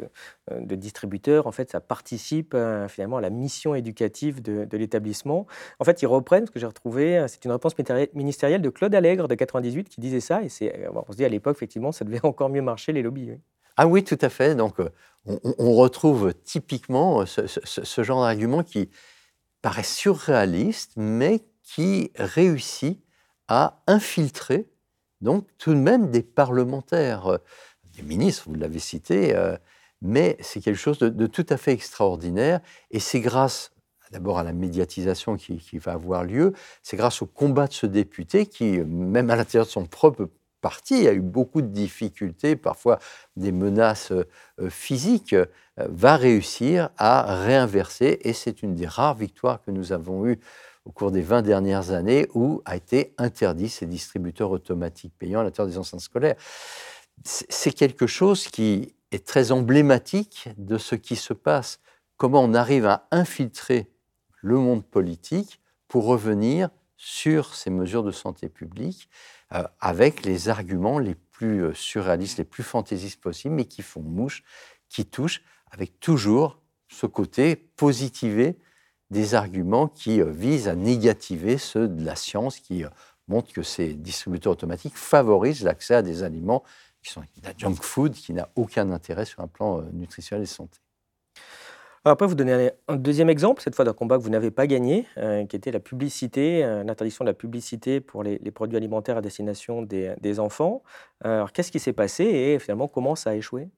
euh, de, distributeurs, en fait, ça participe finalement à la mission éducative de, l'établissement. En fait, ils reprennent ce que j'ai retrouvé, c'est une réponse ministérielle de Claude Allègre de 98 qui disait ça, et c'est, on se dit à l'époque, effectivement, ça devait encore mieux marcher les lobbies. Ah oui, tout à fait. Donc, on, retrouve typiquement ce, genre d'argument qui paraît surréaliste, mais qui réussit à infiltrer donc tout de même des parlementaires ministre, vous l'avez cité, euh, mais c'est quelque chose de, tout à fait extraordinaire. Et c'est grâce d'abord à la médiatisation qui, va avoir lieu, c'est grâce au combat de ce député qui, même à l'intérieur de son propre parti, a eu beaucoup de difficultés, parfois des menaces euh, physiques, euh, va réussir à réinverser. Et c'est une des rares victoires que nous avons eues au cours des 20 dernières années où a été interdit ces distributeurs automatiques payants à l'intérieur des enceintes scolaires c'est quelque chose qui est très emblématique de ce qui se passe. Comment on arrive à infiltrer le monde politique pour revenir sur ces mesures de santé publique euh, avec les arguments les plus euh, surréalistes, les plus fantaisistes possibles, mais qui font mouche, qui touchent, avec toujours ce côté positivé des arguments qui euh, visent à négativer ceux de la science, qui montrent que ces distributeurs automatiques favorisent l'accès à des aliments qui sont de la junk food, qui n'a aucun intérêt sur un plan euh, nutritionnel et santé. après, vous donnez un deuxième exemple, cette fois d'un combat que vous n'avez pas gagné, euh, qui était la publicité, euh, l'interdiction de la publicité pour les, produits alimentaires à destination des, enfants. Alors, qu'est-ce qui s'est passé et finalement, comment ça a échoué?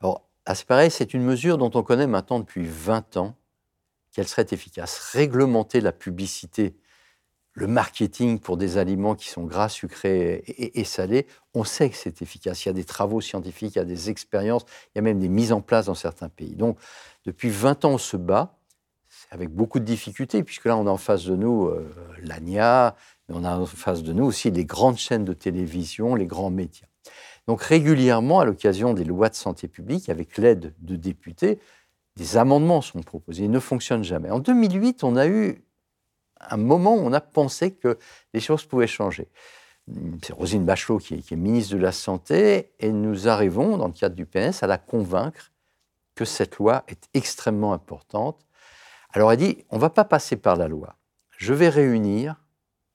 Alors, c'est pareil, c'est une mesure dont on connaît maintenant depuis 20 ans qu'elle serait efficace. Réglementer la publicité le marketing pour des aliments qui sont gras, sucrés et, salés, on sait que c'est efficace. Il y a des travaux scientifiques, il y a des expériences, il y a même des mises en place dans certains pays. Donc, depuis 20 ans, on se bat, avec beaucoup de difficultés, puisque là, on a en face de nous euh, l'ANIA, mais on a en face de nous aussi les grandes chaînes de télévision, les grands médias. Donc, régulièrement, à l'occasion des lois de santé publique, avec l'aide de députés, des amendements sont proposés. Ils ne fonctionnent jamais. En 2008, on a eu un moment où on a pensé que les choses pouvaient changer. C'est Rosine Bachelot qui est, ministre de la Santé et nous arrivons, dans le cadre du PS, à la convaincre que cette loi est extrêmement importante. Alors elle dit, on ne va pas passer par la loi. Je vais réunir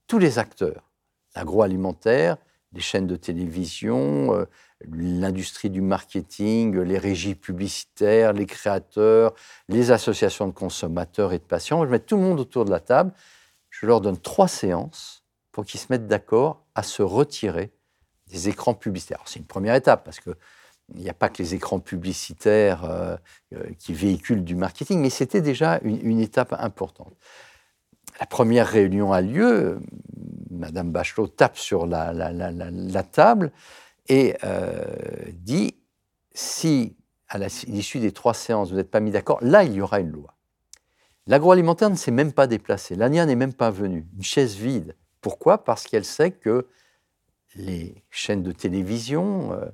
tous les acteurs, l'agroalimentaire, les chaînes de télévision, euh, l'industrie du marketing, les régies publicitaires, les créateurs, les associations de consommateurs et de patients. Je mettre tout le monde autour de la table je leur donne trois séances pour qu'ils se mettent d'accord à se retirer des écrans publicitaires. C'est une première étape parce que il n'y a pas que les écrans publicitaires euh, euh, qui véhiculent du marketing, mais c'était déjà une, étape importante. La première réunion a lieu, Madame Bachelot tape sur la, table et euh, dit si à l'issue des trois séances vous n'êtes pas mis d'accord, là il y aura une loi. L'agroalimentaire ne s'est même pas déplacé. L'ANIA n'est même pas venue. Une chaise vide. Pourquoi? Parce qu'elle sait que les chaînes de télévision, euh,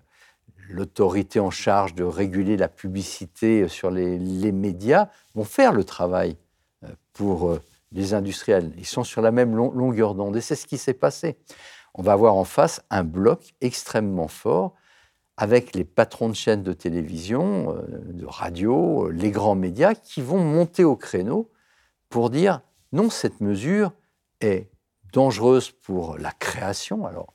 l'autorité en charge de réguler la publicité sur les, médias vont faire le travail euh, pour euh, les industriels. Ils sont sur la même longueur d'onde et c'est ce qui s'est passé. On va avoir en face un bloc extrêmement fort avec les patrons de chaînes de télévision, euh, de radio, euh, les grands médias qui vont monter au créneau pour dire non, cette mesure est dangereuse pour la création. Alors,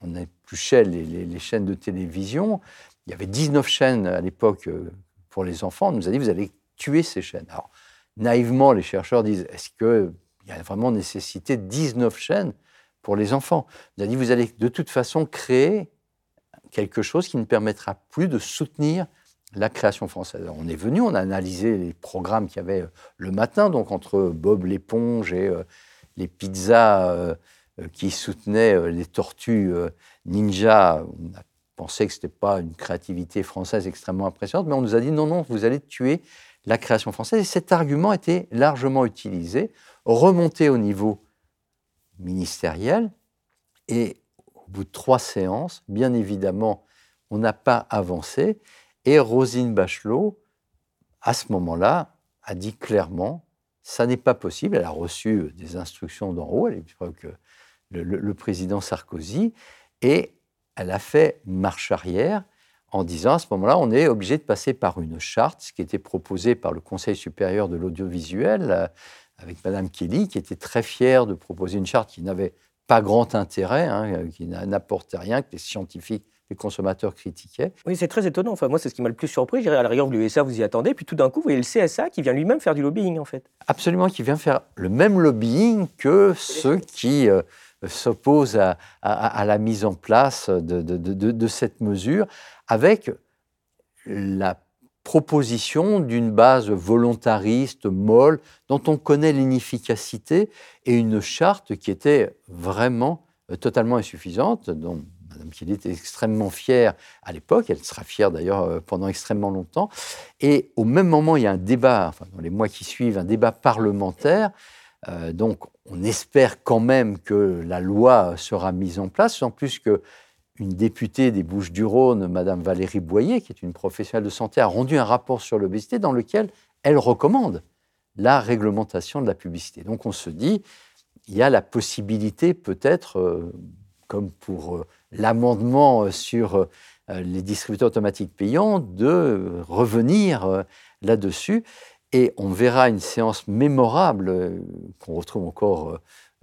on épluchait les, les, chaînes de télévision. Il y avait 19 chaînes à l'époque euh, pour les enfants. On nous a dit, vous allez tuer ces chaînes. Alors, naïvement, les chercheurs disent, est-ce qu'il y a vraiment nécessité de 19 chaînes pour les enfants a dit, vous allez de toute façon créer quelque chose qui ne permettra plus de soutenir la création française. on est venu, on a analysé les programmes qu'il y avait euh, le matin, donc entre Bob l'éponge et euh, les pizzas euh, qui soutenaient les tortues ninja. On a pensé que ce n'était pas une créativité française extrêmement impressionnante, mais on nous a dit non, non, vous allez tuer la création française. Et cet argument était largement utilisé, remonté au niveau ministériel, et au bout de trois séances, bien évidemment, on n'a pas avancé. Et Rosine Bachelot, à ce moment-là, a dit clairement, ça n'est pas possible. Elle a reçu des instructions d'en haut, elle que le, le, président Sarkozy, et elle a fait marche arrière en disant à ce moment-là, on est obligé de passer par une charte, ce qui était proposé par le Conseil supérieur de l'audiovisuel, avec Madame Kelly, qui était très fière de proposer une charte qui n'avait pas grand intérêt, hein, qui n'apportait rien, que les scientifiques les consommateurs critiquaient. Oui, c'est très étonnant. Enfin, moi, c'est ce qui m'a le plus surpris. Je dirais, à la rigueur, l'USA, vous y attendez, puis tout d'un coup, vous voyez le CSA qui vient lui-même faire du lobbying, en fait. Absolument, qui vient faire le même lobbying que ceux qui euh, s'opposent à, la mise en place de, de cette mesure, avec la proposition d'une base volontariste, molle, dont on connaît l'inefficacité, et une charte qui était vraiment euh, totalement insuffisante, dont Mme Kelly était extrêmement fière à l'époque, elle sera fière d'ailleurs euh, pendant extrêmement longtemps. Et au même moment, il y a un débat, enfin, dans les mois qui suivent, un débat parlementaire. Euh, donc, on espère quand même que la loi sera mise en place, en plus que une députée des Bouches-du-Rhône, Madame Valérie Boyer, qui est une professionnelle de santé, a rendu un rapport sur l'obésité dans lequel elle recommande la réglementation de la publicité. Donc on se dit, il y a la possibilité peut-être, euh, comme pour euh, l'amendement sur euh, les distributeurs automatiques payants, de revenir là-dessus. Et on verra une séance mémorable qu'on retrouve encore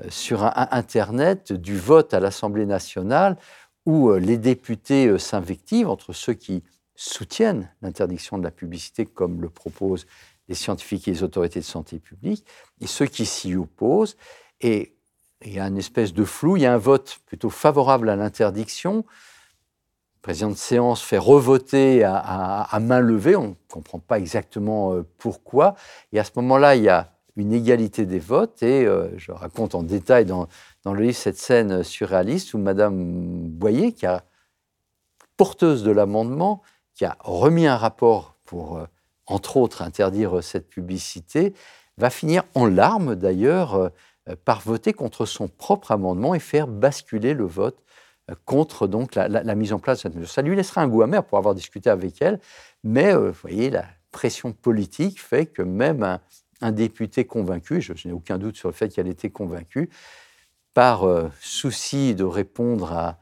sur Internet du vote à l'Assemblée nationale où euh, les députés euh, s'invectivent entre ceux qui soutiennent l'interdiction de la publicité, comme le proposent les scientifiques et les autorités de santé publique, et ceux qui s'y opposent. Et il y a une espèce de flou, il y a un vote plutôt favorable à l'interdiction. Le président de séance fait revoter à, main levée, on ne comprend pas exactement euh, pourquoi. Et à ce moment-là, il y a une égalité des votes, et je raconte en détail dans, dans le livre cette scène surréaliste où Madame Boyer, qui a porteuse de l'amendement, qui a remis un rapport pour, euh, entre autres, interdire cette publicité, va finir en larmes d'ailleurs euh, par voter contre son propre amendement et faire basculer le vote euh, contre donc la, mise en place de cette mesure. Ça lui laissera un goût amer pour avoir discuté avec elle, mais vous voyez, la pression politique fait que même un, député convaincu, je, n'ai aucun doute sur le fait qu'elle était convaincue, par euh, souci de répondre à,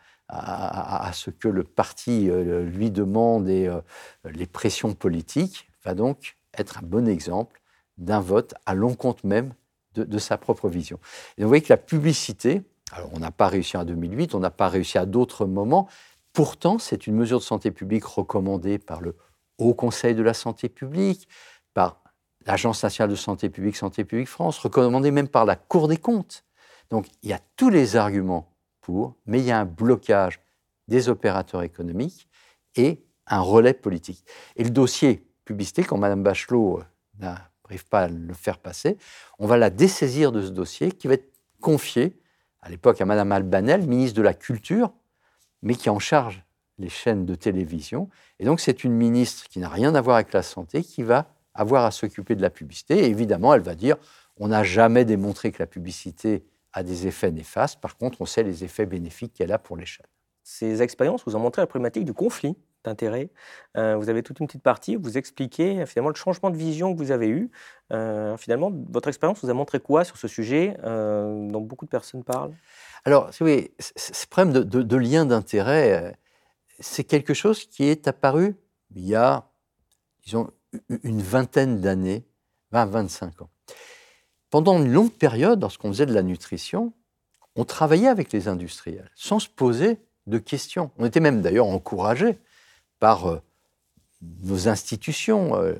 ce que le parti euh, lui demande et euh, les pressions politiques, va donc être un bon exemple d'un vote à l'encontre même de, sa propre vision. Vous voyez que la publicité, alors on n'a pas réussi en 2008, on n'a pas réussi à d'autres moments, pourtant c'est une mesure de santé publique recommandée par le Haut Conseil de la santé publique, par l'Agence nationale de santé publique, Santé publique France, recommandée même par la Cour des comptes. Donc il y a tous les arguments pour, mais il y a un blocage des opérateurs économiques et un relais politique. Et le dossier publicité, quand Mme Bachelot euh, n'arrive pas à le faire passer, on va la dessaisir de ce dossier qui va être confié à l'époque à Mme Albanel, ministre de la Culture, mais qui en charge les chaînes de télévision. Et donc c'est une ministre qui n'a rien à voir avec la santé qui va avoir à s'occuper de la publicité. Et évidemment, elle va dire, on n'a jamais démontré que la publicité a des effets néfastes. Par contre, on sait les effets bénéfiques qu'elle a pour les chaînes. Ces expériences vous ont montré la problématique du conflit d'intérêt. Euh, vous avez toute une petite partie où vous expliquez finalement le changement de vision que vous avez eu. finalement, votre expérience vous a montré quoi sur ce sujet dont beaucoup de personnes parlent? Alors, oui, ce problème de, de lien d'intérêt, c'est quelque chose qui est apparu il y a, disons, une vingtaine d'années, 20-25 ans. Pendant une longue période, lorsqu'on faisait de la nutrition, on travaillait avec les industriels sans se poser de questions. On était même d'ailleurs encouragé par euh, nos institutions, euh,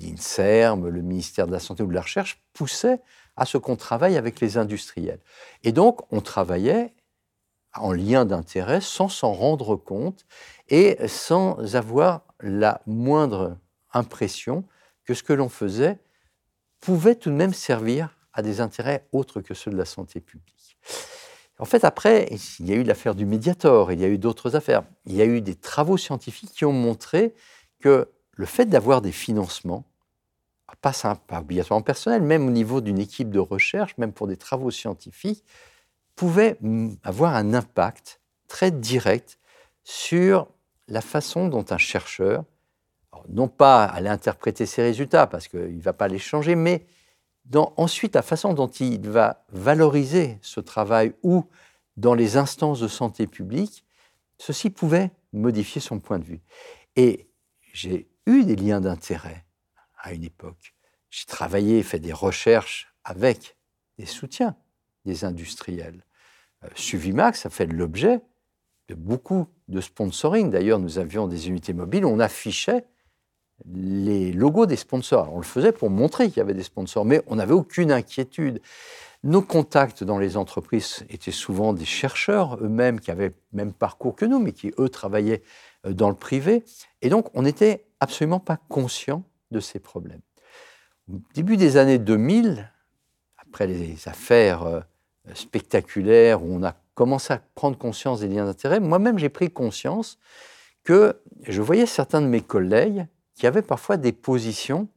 l'INSERM, le ministère de la Santé ou de la Recherche, poussaient à ce qu'on travaille avec les industriels. Et donc, on travaillait en lien d'intérêt sans s'en rendre compte et sans avoir la moindre impression que ce que l'on faisait pouvait tout de même servir à des intérêts autres que ceux de la santé publique. En fait, après, il y a eu l'affaire du Mediator, il y a eu d'autres affaires. Il y a eu des travaux scientifiques qui ont montré que le fait d'avoir des financements, pas, obligatoirement personnel, même au niveau d'une équipe de recherche, même pour des travaux scientifiques, pouvait avoir un impact très direct sur la façon dont un chercheur, non pas aller interpréter ses résultats, parce qu'il ne va pas les changer, mais ensuite la façon dont il va valoriser ce travail ou dans les instances de santé publique, ceci pouvait modifier son point de vue. Et j'ai eu des liens d'intérêt à une époque. J'ai travaillé, fait des recherches avec des soutiens des industriels. Euh, Suvimax a fait l'objet de beaucoup de sponsoring. D'ailleurs, nous avions des unités mobiles, on affichait les logos des sponsors. on le faisait pour montrer qu'il y avait des sponsors, mais on n'avait aucune inquiétude. Nos contacts dans les entreprises étaient souvent des chercheurs eux-mêmes qui avaient le même parcours que nous, mais qui, eux, travaillaient euh, dans le privé. Et donc, on n'était absolument pas conscient de ces problèmes. Au début des années 2000, après les affaires euh, spectaculaires où on a commencé à prendre conscience des liens d'intérêt, moi-même j'ai pris conscience que je voyais certains de mes collègues qui avaient parfois des positions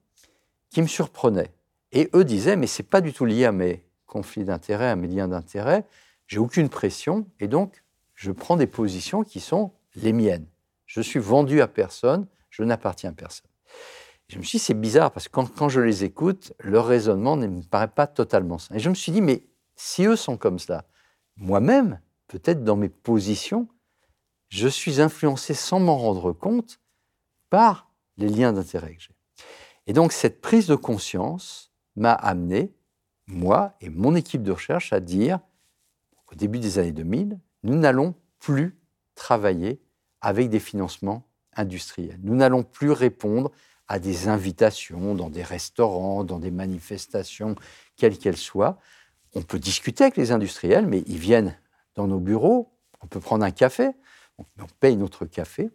qui me surprenaient. Et eux disaient, mais ce n'est pas du tout lié à mes conflits d'intérêts, à mes liens d'intérêt, j'ai aucune pression, et donc je prends des positions qui sont les miennes. Je suis vendu à personne, je n'appartiens à personne. je me suis dit, c'est bizarre, parce que quand, quand, je les écoute, leur raisonnement ne me paraît pas totalement sain. Et je me suis dit, mais si eux sont comme cela, moi-même, peut-être dans mes positions, je suis influencé sans m'en rendre compte par les liens d'intérêt que j'ai. Et donc cette prise de conscience m'a amené, moi et mon équipe de recherche, à dire, au début des années 2000, nous n'allons plus travailler avec des financements industriels. Nous n'allons plus répondre à des invitations dans des restaurants, dans des manifestations, quelles qu'elles soient. On peut discuter avec les industriels, mais ils viennent dans nos bureaux, on peut prendre un café, on paye notre café,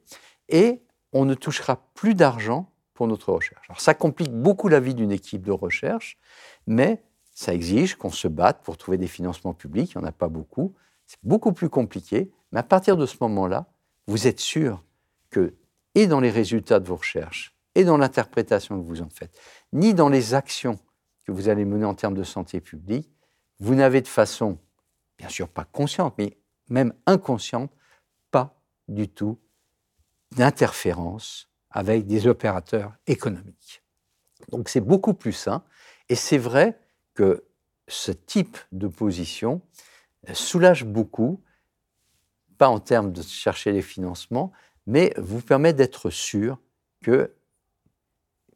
et on ne touchera plus d'argent pour notre recherche. Alors ça complique beaucoup la vie d'une équipe de recherche, mais ça exige qu'on se batte pour trouver des financements publics, il n'y en a pas beaucoup, c'est beaucoup plus compliqué, mais à partir de ce moment-là, vous êtes sûr que, et dans les résultats de vos recherches, et dans l'interprétation que vous en faites, ni dans les actions que vous allez mener en termes de santé publique, vous n'avez de façon, bien sûr pas consciente, mais même inconsciente, pas du tout d'interférence avec des opérateurs économiques. Donc c'est beaucoup plus sain. Et c'est vrai que ce type de position soulage beaucoup, pas en termes de chercher les financements, mais vous permet d'être sûr que,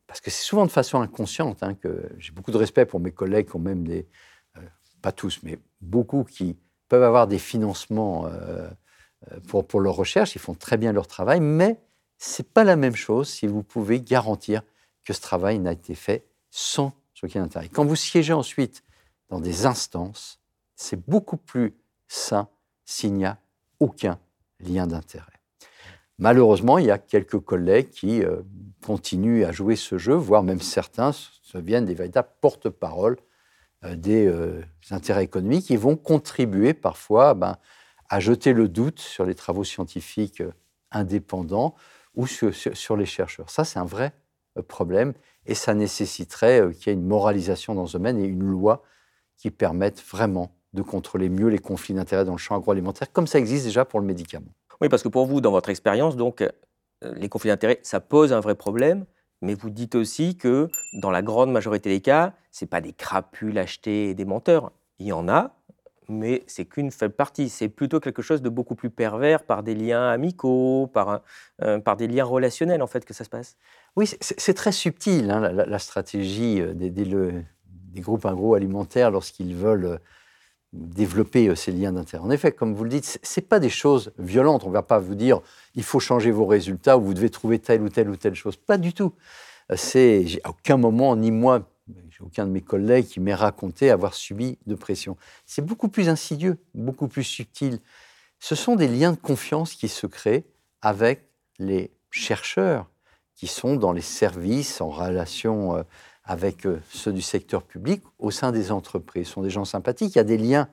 parce que c'est souvent de façon inconsciente, hein, que j'ai beaucoup de respect pour mes collègues qui ont même des, euh, pas tous, mais beaucoup qui peuvent avoir des financements euh, euh, pour, pour leur recherche, ils font très bien leur travail, mais ce n'est pas la même chose si vous pouvez garantir que ce travail n'a été fait sans aucun intérêt. Quand vous siégez ensuite dans des instances, c'est beaucoup plus sain s'il n'y a aucun lien d'intérêt. Malheureusement, il y a quelques collègues qui euh, continuent à jouer ce jeu, voire même certains se viennent des véritables porte-parole euh, des, intérêts économiques et vont contribuer parfois ben, à jeter le doute sur les travaux scientifiques euh, indépendants ou sur, les chercheurs. Ça, c'est un vrai euh, problème et ça nécessiterait euh, qu'il y ait une moralisation dans ce domaine et une loi qui permette vraiment de contrôler mieux les conflits d'intérêts dans le champ agroalimentaire, comme ça existe déjà pour le médicament. Oui, parce que pour vous, dans votre expérience, donc, les conflits d'intérêts, ça pose un vrai problème, mais vous dites aussi que dans la grande majorité des cas, ce n'est pas des crapules achetés et des menteurs. Il y en a, mais c'est qu'une faible partie. C'est plutôt quelque chose de beaucoup plus pervers par des liens amicaux, par, euh, par des liens relationnels, en fait, que ça se passe. Oui, c'est très subtil, hein, la, stratégie euh, des, des, groupes agroalimentaires lorsqu'ils veulent euh, développer ces liens d'intérêt. En effet, comme vous le dites, ce pas des choses violentes. On ne va pas vous dire il faut changer vos résultats ou vous devez trouver telle ou telle ou telle chose. Pas du tout. C'est à aucun moment, ni moi, aucun de mes collègues qui m'ait raconté avoir subi de pression. C'est beaucoup plus insidieux, beaucoup plus subtil. Ce sont des liens de confiance qui se créent avec les chercheurs qui sont dans les services en relation euh, avec euh, ceux du secteur public au sein des entreprises. Ce sont des gens sympathiques. Il y a des liens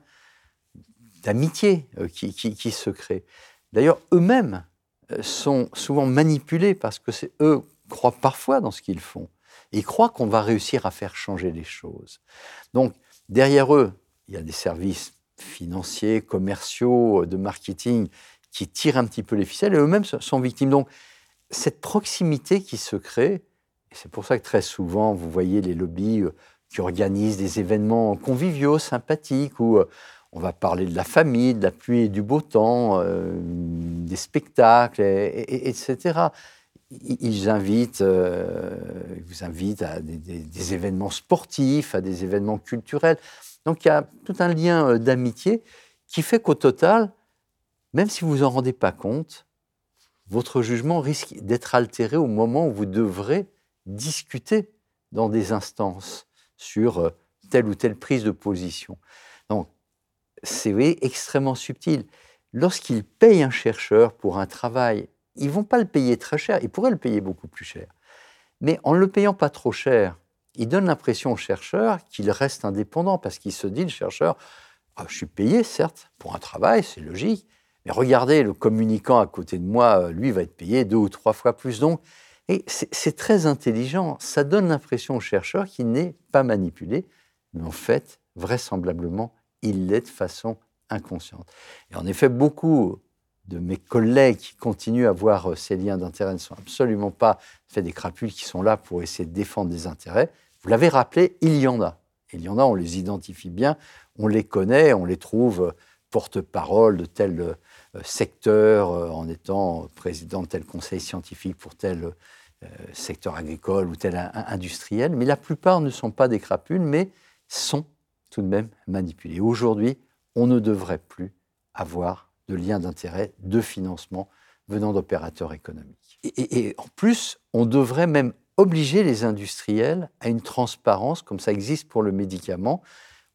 d'amitié euh, qui, qui, se créent. D'ailleurs, eux-mêmes sont souvent manipulés parce que eux croient parfois dans ce qu'ils font. Ils croient qu'on va réussir à faire changer les choses. Donc, derrière eux, il y a des services financiers, commerciaux, de marketing qui tirent un petit peu les ficelles et eux-mêmes sont victimes. Donc, cette proximité qui se crée, et c'est pour ça que très souvent, vous voyez les lobbies euh, qui organisent des événements conviviaux, sympathiques, où euh, on va parler de la famille, de la pluie et du beau temps, euh, des spectacles, etc ils invitent, euh, vous invitent à des, événements sportifs, à des événements culturels. Donc il y a tout un lien euh, d'amitié qui fait qu'au total, même si vous en rendez pas compte, votre jugement risque d'être altéré au moment où vous devrez discuter dans des instances sur euh, telle ou telle prise de position. Donc c'est extrêmement subtil. Lorsqu'il paye un chercheur pour un travail ils vont pas le payer très cher, ils pourraient le payer beaucoup plus cher. Mais en le payant pas trop cher, ils donnent l'impression au chercheur qu'il reste indépendant parce qu'il se dit, le chercheur, ah, je suis payé, certes, pour un travail, c'est logique, mais regardez, le communicant à côté de moi, euh, lui, va être payé deux ou trois fois plus. Donc, et c'est très intelligent. Ça donne l'impression au chercheur qu'il n'est pas manipulé, mais en fait, vraisemblablement, il l'est de façon inconsciente. Et en effet, beaucoup de mes collègues qui continuent à voir euh, ces liens d'intérêt ne sont absolument pas fait des crapules qui sont là pour essayer de défendre des intérêts. Vous l'avez rappelé, il y en a. Il y en a, on les identifie bien, on les connaît, on les trouve euh, porte-parole de tel euh, secteur en étant président de tel conseil scientifique pour tel secteur agricole ou tel industriel. Mais la plupart ne sont pas des crapules, mais sont tout de même manipulés. Aujourd'hui, on ne devrait plus avoir de liens d'intérêt, de financement venant d'opérateurs économiques. Et, en plus, on devrait même obliger les industriels à une transparence, comme ça existe pour le médicament,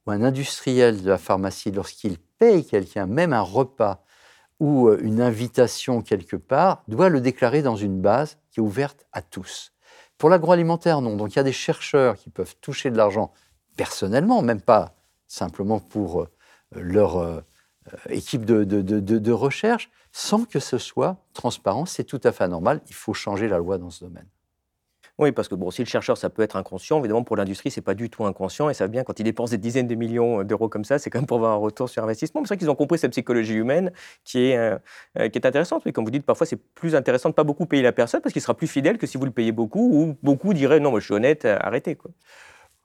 où un industriel de la pharmacie, lorsqu'il paye quelqu'un, même un repas ou euh, une invitation quelque part, doit le déclarer dans une base qui est ouverte à tous. Pour l'agroalimentaire, non. Donc il y a des chercheurs qui peuvent toucher de l'argent personnellement, même pas simplement pour euh, leur euh, équipe de, recherche sans que ce soit transparent. C'est tout à fait anormal. Il faut changer la loi dans ce domaine. Oui, parce que bon, si le chercheur, ça peut être inconscient, évidemment, pour l'industrie, c'est pas du tout inconscient. Et ça bien, quand ils dépensent des dizaines de millions d'euros comme ça, c'est quand même pour avoir un retour sur investissement. C'est vrai qu'ils ont compris cette psychologie humaine qui est, euh, euh, qui est intéressante. Mais comme vous dites, parfois, c'est plus intéressant de pas beaucoup payer la personne parce qu'il sera plus fidèle que si vous le payez beaucoup ou beaucoup diraient non, je suis honnête, arrêtez. Quoi.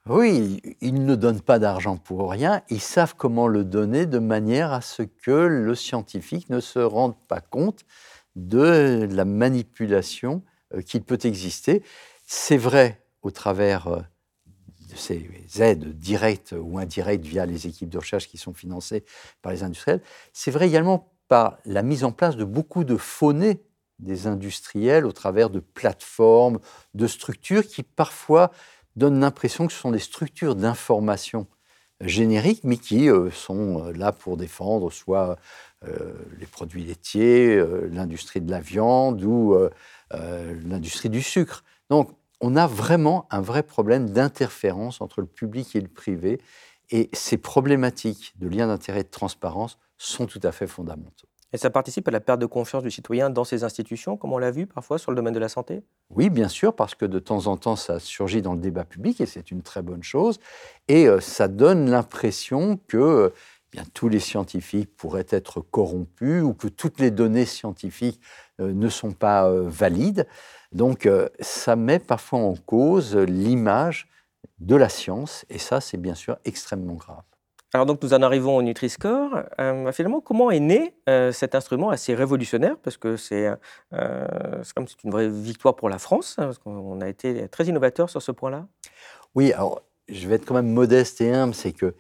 Oui, ils ne donnent pas d'argent pour rien, ils savent comment le donner de manière à ce que le scientifique ne se rende pas compte de la manipulation euh, qu'il peut exister. C'est vrai au travers euh, de ces aides directes ou indirectes via les équipes de recherche qui sont financées par les industriels. C'est vrai également par la mise en place de beaucoup de faunées des industriels au travers de plateformes, de structures qui parfois donne l'impression que ce sont des structures d'information génériques, mais qui euh, sont euh, là pour défendre soit euh, les produits laitiers, l'industrie de la viande ou l'industrie du sucre. Donc, on a vraiment un vrai problème d'interférence entre le public et le privé, et ces problématiques de lien d'intérêt et de transparence sont tout à fait fondamentaux. Et ça participe à la perte de confiance du citoyen dans ces institutions, comme on l'a vu parfois sur le domaine de la santé? Oui, bien sûr, parce que de temps en temps, ça surgit dans le débat public et c'est une très bonne chose. Et euh, ça donne l'impression que euh, bien, tous les scientifiques pourraient être corrompus ou que toutes les données scientifiques ne sont pas valides. Donc ça met parfois en cause l'image de la science, et ça c'est bien sûr extrêmement grave. Alors donc nous en arrivons au Nutri-Score. Euh, finalement, comment est né euh, cet instrument assez révolutionnaire? Parce que c'est euh, comme c'est une vraie victoire pour la France, hein, parce qu'on a été très innovateur sur ce point-là. Oui, alors je vais être quand même modeste et humble, c'est que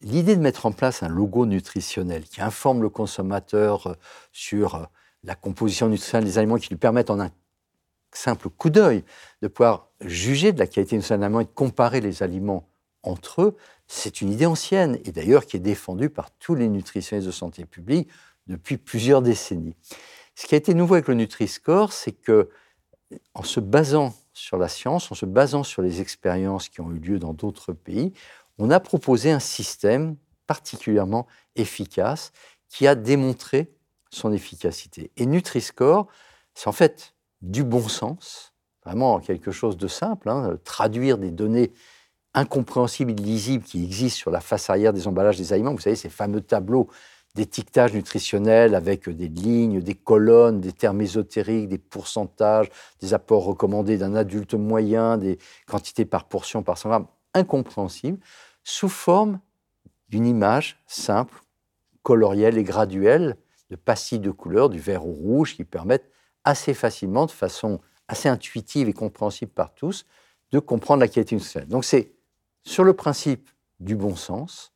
l'idée de mettre en place un logo nutritionnel qui informe le consommateur sur la composition nutritionnelle des aliments, qui lui permettent en un simple coup d'œil de pouvoir juger de la qualité nutritionnelle des aliments et de comparer les aliments entre eux, c'est une idée ancienne et d'ailleurs qui est défendue par tous les nutritionnistes de santé publique depuis plusieurs décennies. Ce qui a été nouveau avec le Nutri-Score, c'est que en se basant sur la science, en se basant sur les expériences qui ont eu lieu dans d'autres pays, on a proposé un système particulièrement efficace qui a démontré son efficacité. Et Nutri-Score, c'est en fait du bon sens, vraiment quelque chose de simple, hein, traduire des données incompréhensible, illisible qui existe sur la face arrière des emballages des aliments. Vous savez, ces fameux tableaux d'étiquetage nutritionnel avec des lignes, des colonnes, des termes ésotériques, des pourcentages, des apports recommandés d'un adulte moyen, des quantités par portion, par 100 grammes, incompréhensibles, sous forme d'une image simple, colorielle et graduelle, de pastilles de couleur, du vert au rouge, qui permettent assez facilement, de façon assez intuitive et compréhensible par tous, de comprendre la qualité nutritionnelle. Donc c'est sur le principe du bon sens,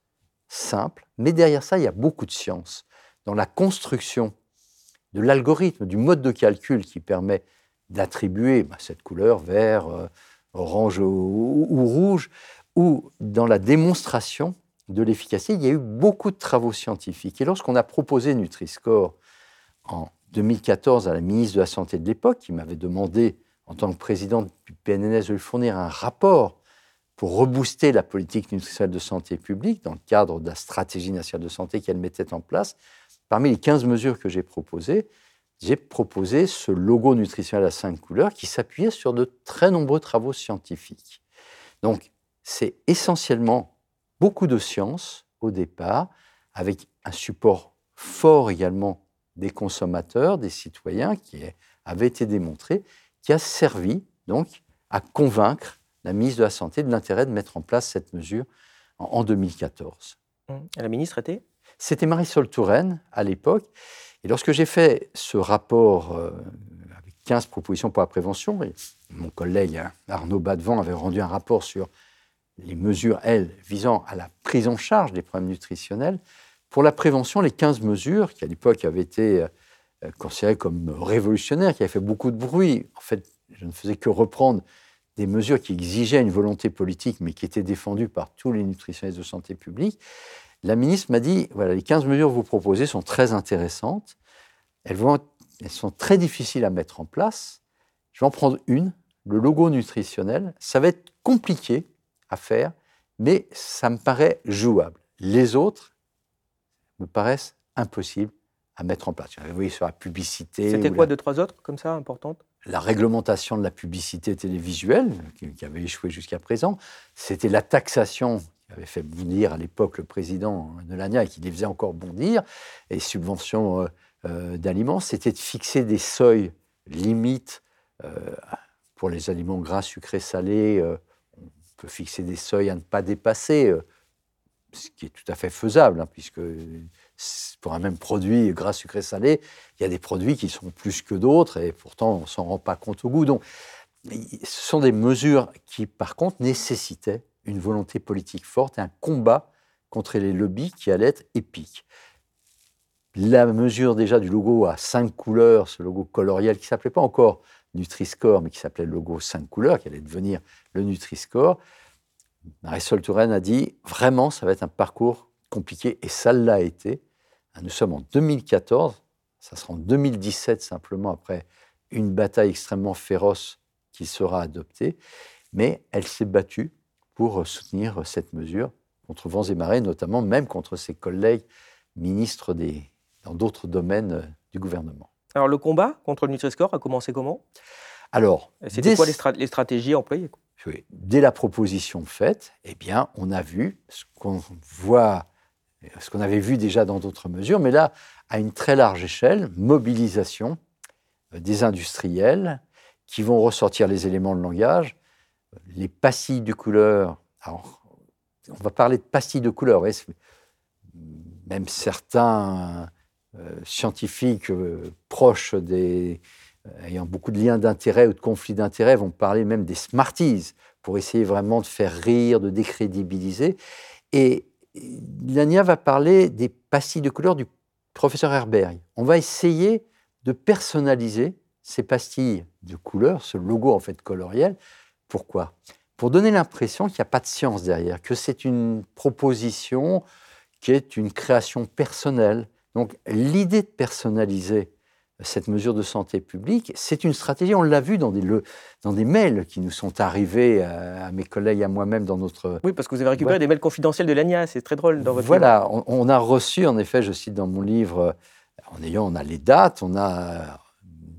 simple, mais derrière ça, il y a beaucoup de science dans la construction de l'algorithme, du mode de calcul qui permet d'attribuer bah, cette couleur vert, euh, orange ou, rouge, ou dans la démonstration de l'efficacité. Il y a eu beaucoup de travaux scientifiques. Et lorsqu'on a proposé Nutri-Score en 2014 à la ministre de la Santé de l'époque, qui m'avait demandé, en tant que président du PNNS, de lui fournir un rapport pour rebooster la politique nutritionnelle de santé publique dans le cadre de la stratégie nationale de santé qu'elle mettait en place, parmi les 15 mesures que j'ai proposées, j'ai proposé ce logo nutritionnel à cinq couleurs qui s'appuyait sur de très nombreux travaux scientifiques. Donc, c'est essentiellement beaucoup de science au départ, avec un support fort également des consommateurs, des citoyens, qui avait été démontré, qui a servi donc à convaincre la ministre de la Santé de l'intérêt de mettre en place cette mesure en, 2014. Mmh. la ministre était? C'était Marisol Touraine à l'époque. Et lorsque j'ai fait ce rapport euh, avec 15 propositions pour la prévention, et mon collègue hein, Arnaud Badevant avait rendu un rapport sur les mesures, elles, visant à la prise en charge des problèmes nutritionnels. Pour la prévention, les 15 mesures, qui à l'époque avaient été euh, considérées comme révolutionnaires, qui avaient fait beaucoup de bruit, en fait, je ne faisais que reprendre des mesures qui exigeaient une volonté politique, mais qui étaient défendues par tous les nutritionnistes de santé publique, la ministre m'a dit, voilà, les 15 mesures que vous proposez sont très intéressantes, elles, vont, elles sont très difficiles à mettre en place, je vais en prendre une, le logo nutritionnel, ça va être compliqué à faire, mais ça me paraît jouable. Les autres me paraissent impossibles à mettre en place. Vous voyez sur la publicité. C'était quoi, deux, trois autres comme ça, importantes? La réglementation de la publicité télévisuelle, qui, avait échoué jusqu'à présent, c'était la taxation qui avait fait bondir à l'époque le président de l'ANIA et qui les faisait encore bondir, et subventions euh, euh, d'aliments, c'était de fixer des seuils limites euh, pour les aliments gras, sucrés, salés. on peut fixer des seuils à ne pas dépasser, ce qui est tout à fait faisable, hein, puisque pour un même produit gras, sucré, salé, il y a des produits qui sont plus que d'autres et pourtant on s'en rend pas compte au goût. Donc, ce sont des mesures qui, par contre, nécessitaient une volonté politique forte et un combat contre les lobbies qui allait être épique. La mesure déjà du logo à cinq couleurs, ce logo coloriel qui s'appelait pas encore Nutri-Score, mais qui s'appelait le logo cinq couleurs, qui allait devenir le Nutri-Score, Marisol Touraine a dit vraiment, ça va être un parcours compliqué, et ça l'a été. Ah, nous sommes en 2014, ça sera en 2017 simplement après une bataille extrêmement féroce qui sera adoptée, mais elle s'est battue pour soutenir cette mesure contre vents et marées, notamment même contre ses collègues ministres des, dans d'autres domaines du gouvernement. Alors le combat contre le Nutri-Score a commencé comment? Alors, c'était quoi les, stratégies employées? Dès la proposition faite, eh bien, on a vu ce qu'on voit ce qu'on avait vu déjà dans d'autres mesures, mais là, à une très large échelle, mobilisation des industriels qui vont ressortir les éléments de langage, les pastilles de couleur. Alors, on va parler de pastilles de couleur. Même certains euh, scientifiques euh, proches des, euh, ayant beaucoup de liens d'intérêt ou de conflits d'intérêt vont parler même des smarties pour essayer vraiment de faire rire, de décrédibiliser. Et Lania va parler des pastilles de couleur du professeur Herberg. On va essayer de personnaliser ces pastilles de couleur, ce logo en fait coloriel. Pourquoi? Pour donner l'impression qu'il n'y a pas de science derrière, que c'est une proposition qui est une création personnelle. Donc l'idée de personnaliser cette mesure de santé publique, c'est une stratégie, on l'a vu dans des, dans des mails qui nous sont arrivés à, mes collègues à moi-même dans notre... Oui, parce que vous avez récupéré des mails confidentiels de l'ANIA, c'est très drôle dans votre Voilà, on, on, a reçu, en effet, je cite dans mon livre, en ayant, on a les dates, on a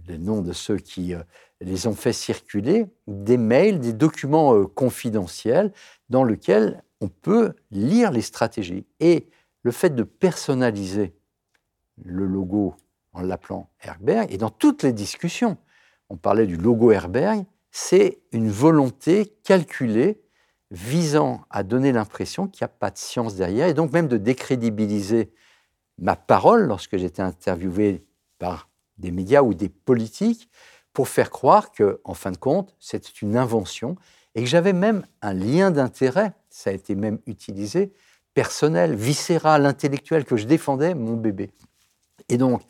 les noms de ceux qui euh, les ont fait circuler, des mails, des documents euh, confidentiels dans lesquels on peut lire les stratégies. Et le fait de personnaliser le logo en l'appelant Herberg, et dans toutes les discussions, on parlait du logo Herberg, c'est une volonté calculée visant à donner l'impression qu'il n'y a pas de science derrière, et donc même de décrédibiliser ma parole lorsque j'étais interviewé par des médias ou des politiques pour faire croire que, en fin de compte, c'était une invention et que j'avais même un lien d'intérêt, ça a été même utilisé, personnel, viscéral, intellectuel, que je défendais mon bébé. Et donc,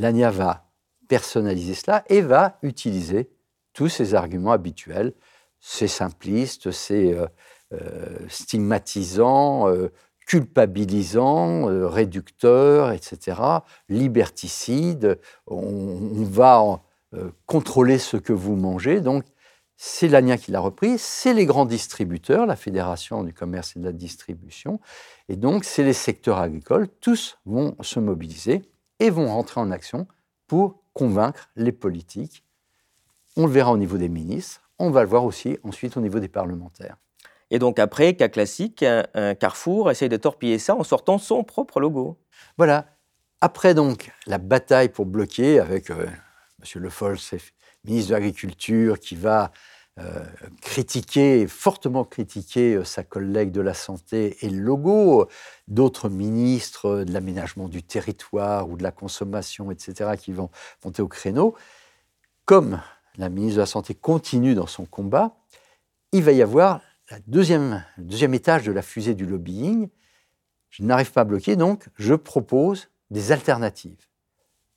l'ANIA va personnaliser cela et va utiliser tous ces arguments habituels. C'est simpliste, c'est euh, euh, stigmatisant, euh, culpabilisant, euh, réducteur, etc., liberticide. On, va euh, contrôler ce que vous mangez. Donc, c'est l'ANIA qui l'a repris, c'est les grands distributeurs, la Fédération du commerce et de la distribution, et donc c'est les secteurs agricoles, tous vont se mobiliser et vont rentrer en action pour convaincre les politiques. On le verra au niveau des ministres, on va le voir aussi ensuite au niveau des parlementaires. Et donc après, cas classique, Carrefour essaye de torpiller ça en sortant son propre logo. Voilà. Après donc la bataille pour bloquer avec euh, M. Le Foll, ministre de l'Agriculture, qui va euh, critiquer, fortement critiquer euh, sa collègue de la Santé et le logo, d'autres ministres de l'aménagement du territoire ou de la consommation, etc., qui vont monter au créneau. Comme la ministre de la Santé continue dans son combat, il va y avoir deuxième, le deuxième étage de la fusée du lobbying, je n'arrive pas à bloquer, donc je propose des alternatives.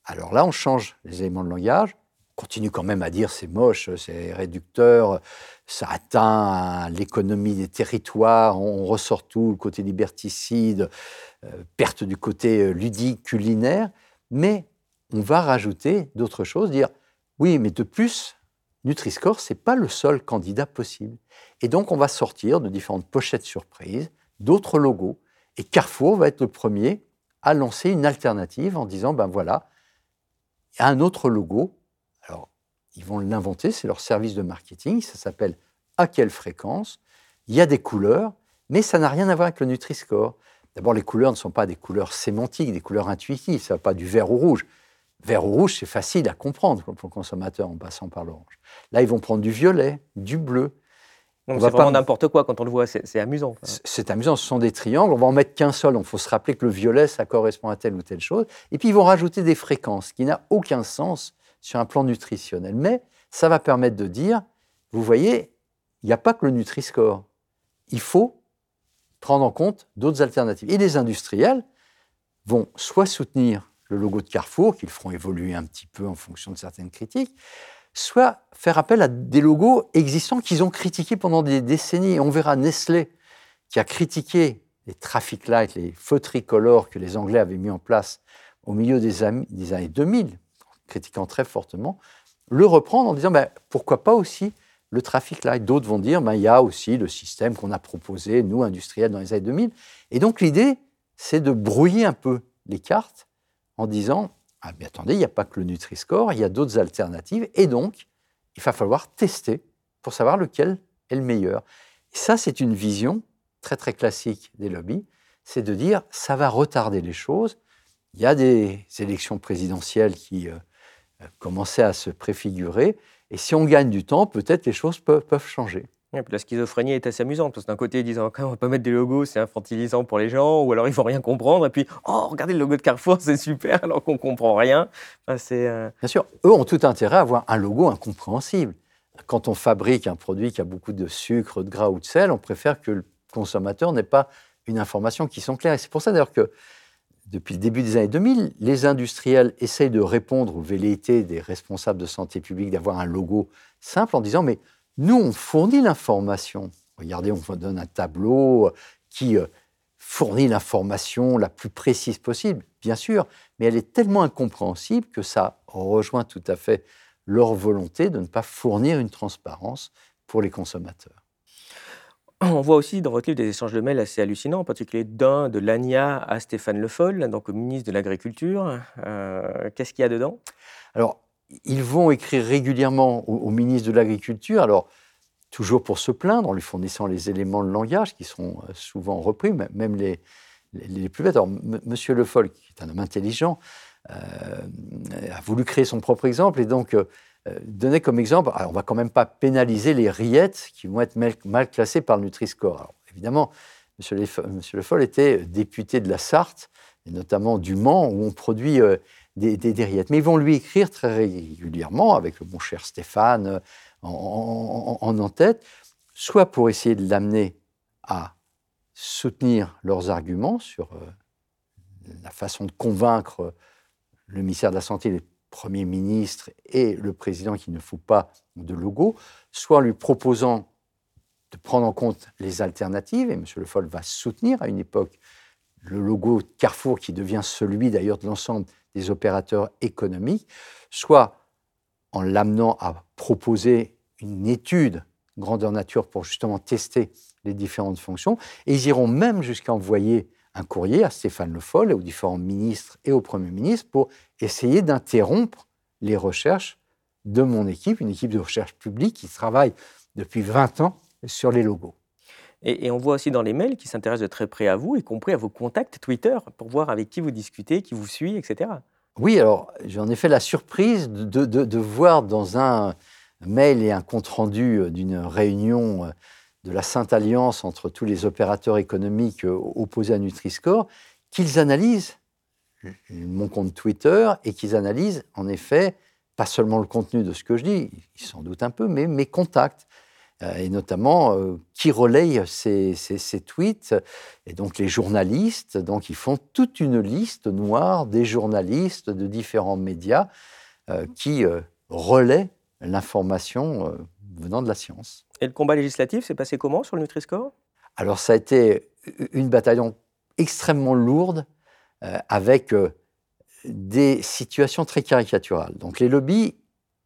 Alors là, on change les éléments de langage, continue quand même à dire c'est moche, c'est réducteur, ça atteint l'économie des territoires, on ressort tout, le côté liberticide, euh, perte du côté euh, ludique, culinaire, mais on va rajouter d'autres choses, dire oui, mais de plus, Nutri-Score, ce n'est pas le seul candidat possible. Et donc, on va sortir de différentes pochettes surprises, d'autres logos, et Carrefour va être le premier à lancer une alternative en disant, ben voilà, un autre logo. Ils vont l'inventer, c'est leur service de marketing, ça s'appelle à quelle fréquence. Il y a des couleurs, mais ça n'a rien à voir avec le Nutri-Score. D'abord, les couleurs ne sont pas des couleurs sémantiques, des couleurs intuitives, ça va pas du vert au rouge. Vert ou rouge, c'est facile à comprendre pour le consommateur en passant par l'orange. Là, ils vont prendre du violet, du bleu. c'est vraiment n'importe quoi quand on le voit, c'est amusant. C'est amusant, ce sont des triangles, on va en mettre qu'un seul, il faut se rappeler que le violet, ça correspond à telle ou telle chose. Et puis ils vont rajouter des fréquences, qui n'a aucun sens sur un plan nutritionnel. Mais ça va permettre de dire, vous voyez, il n'y a pas que le Nutri-Score. Il faut prendre en compte d'autres alternatives. Et les industriels vont soit soutenir le logo de Carrefour, qu'ils feront évoluer un petit peu en fonction de certaines critiques, soit faire appel à des logos existants qu'ils ont critiqués pendant des décennies. On verra Nestlé, qui a critiqué les traffic lights, les feux tricolores que les Anglais avaient mis en place au milieu des, années 2000, critiquant très fortement, le reprendre en disant ben, pourquoi pas aussi le traffic light. D'autres vont dire ben, il y a aussi le système qu'on a proposé, nous, industriels, dans les années 2000. Et donc l'idée, c'est de brouiller un peu les cartes en disant ah, mais attendez, il n'y a pas que le Nutri-Score, il y a d'autres alternatives, et donc il va falloir tester pour savoir lequel est le meilleur. Et ça, c'est une vision très très classique des lobbies, c'est de dire ça va retarder les choses. Il y a des élections présidentielles qui euh, commençait à se préfigurer. Et si on gagne du temps, peut-être les choses peuvent, peuvent changer. la schizophrénie est assez amusante, parce que d'un côté, ils disent oh, on va pas mettre des logos, c'est infantilisant pour les gens, ou alors ils vont rien comprendre, et puis oh, regardez le logo de Carrefour, c'est super, alors qu'on comprend rien. c'est, Bien sûr, eux ont tout intérêt à avoir un logo incompréhensible. Quand on fabrique un produit qui a beaucoup de sucre, de gras ou de sel, on préfère que le consommateur n'ait pas une information qui sont claires. Et c'est pour ça d'ailleurs que depuis le début des années 2000, les industriels essayent de répondre aux velléités des responsables de santé publique d'avoir un logo simple en disant mais nous on fournit l'information. Regardez, on vous donne un tableau qui euh, fournit l'information la plus précise possible, bien sûr, mais elle est tellement incompréhensible que ça rejoint tout à fait leur volonté de ne pas fournir une transparence pour les consommateurs. On voit aussi dans votre livre des échanges de mails assez hallucinants, en particulier d'un de l'ANIA à Stéphane Le Foll, donc au ministre de l'Agriculture. Euh, qu'est-ce qu'il y a dedans? Alors, ils vont écrire régulièrement au, ministre de l'Agriculture, alors toujours pour se plaindre, en lui fournissant les éléments de langage qui sont euh, souvent repris, même les, les, plus bêtes. Alors, Monsieur Le Foll, qui est un homme intelligent, euh, a voulu créer son propre exemple et donc donner comme exemple, on ne va quand même pas pénaliser les rillettes qui vont être mal, classées par le Nutri-Score. Alors, évidemment, M. Le Foll était député de la Sarthe, et notamment du Mans, où on produit euh, des, rillettes. Mais ils vont lui écrire très régulièrement, avec le bon cher Stéphane euh, en, en tête, soit pour essayer de l'amener à soutenir leurs arguments sur la façon de convaincre le ministère de la Santé et Premier ministre et le président qui ne fout pas de logo, soit en lui proposant de prendre en compte les alternatives, et M. Le Foll va soutenir à une époque le logo Carrefour qui devient celui d'ailleurs de l'ensemble des opérateurs économiques, soit en l'amenant à proposer une étude grandeur nature pour justement tester les différentes fonctions. Et ils iront même jusqu'à envoyer un courrier à Stéphane Le Foll et aux différents ministres et au Premier ministre pour essayer d'interrompre les recherches de mon équipe, une équipe de recherche publique qui travaille depuis 20 ans sur les logos. Et, on voit aussi dans les mails qui s'intéressent de très près à vous, y compris à vos contacts Twitter, pour voir avec qui vous discutez, qui vous suit, etc. Oui, alors j'en ai fait la surprise de, de, voir dans un mail et un compte-rendu d'une réunion de la Sainte Alliance entre tous les opérateurs économiques opposés à Nutri-Score qu'ils analysent mon compte Twitter et qu'ils analysent en effet pas seulement le contenu de ce que je dis, ils s'en doutent un peu, mais mes contacts. Euh, et notamment euh, qui relaye ces, tweets, et donc les journalistes. Donc ils font toute une liste noire des journalistes de différents médias euh, qui relaient l'information venant de la science. Et le combat législatif s'est passé comment sur le Nutri-Score? Alors ça a été une bataille extrêmement lourde euh, avec euh, des situations très caricaturales. Donc les lobbies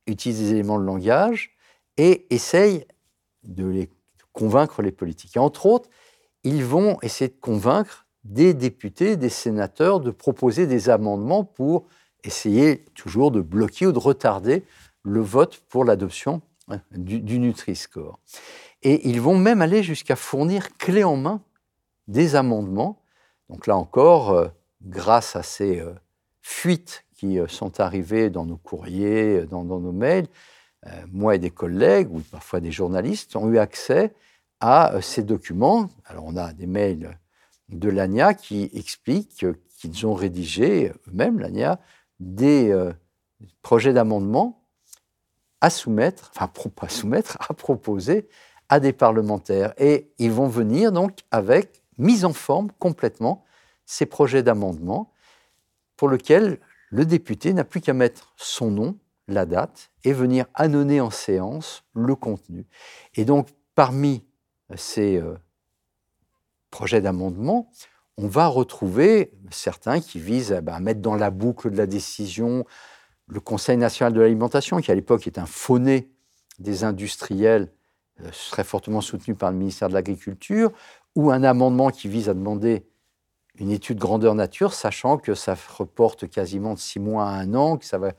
utilisent des éléments de langage et essayent de convaincre les politiques. Et entre autres, ils vont essayer de convaincre des députés, des sénateurs de proposer des amendements pour essayer toujours de bloquer ou de retarder le vote pour l'adoption du, Nutri-Score. Et ils vont même aller jusqu'à fournir clé en main des amendements. Donc là encore, euh, grâce à ces euh, fuites qui euh, sont arrivées dans nos courriers, dans, nos mails, moi et des collègues, ou parfois des journalistes, ont eu accès à ces documents. Alors on a des mails de l'ANIA qui expliquent qu'ils ont rédigé eux-mêmes, l'ANIA, des projets d'amendement à soumettre, enfin pas soumettre, à proposer à des parlementaires. Et ils vont venir donc avec mise en forme complètement ces projets d'amendement pour lesquels le député n'a plus qu'à mettre son nom, la date, et venir annoncer en séance le contenu. Et donc, parmi ces euh, projets d'amendement, on va retrouver certains qui visent à mettre dans la boucle de la décision le Conseil national de l'alimentation, qui à l'époque est un fauné des industriels, euh, serait fortement soutenu par le ministère de l'Agriculture, ou un amendement qui vise à demander une étude grandeur nature, sachant que ça reporte quasiment de six mois à un an, que ça va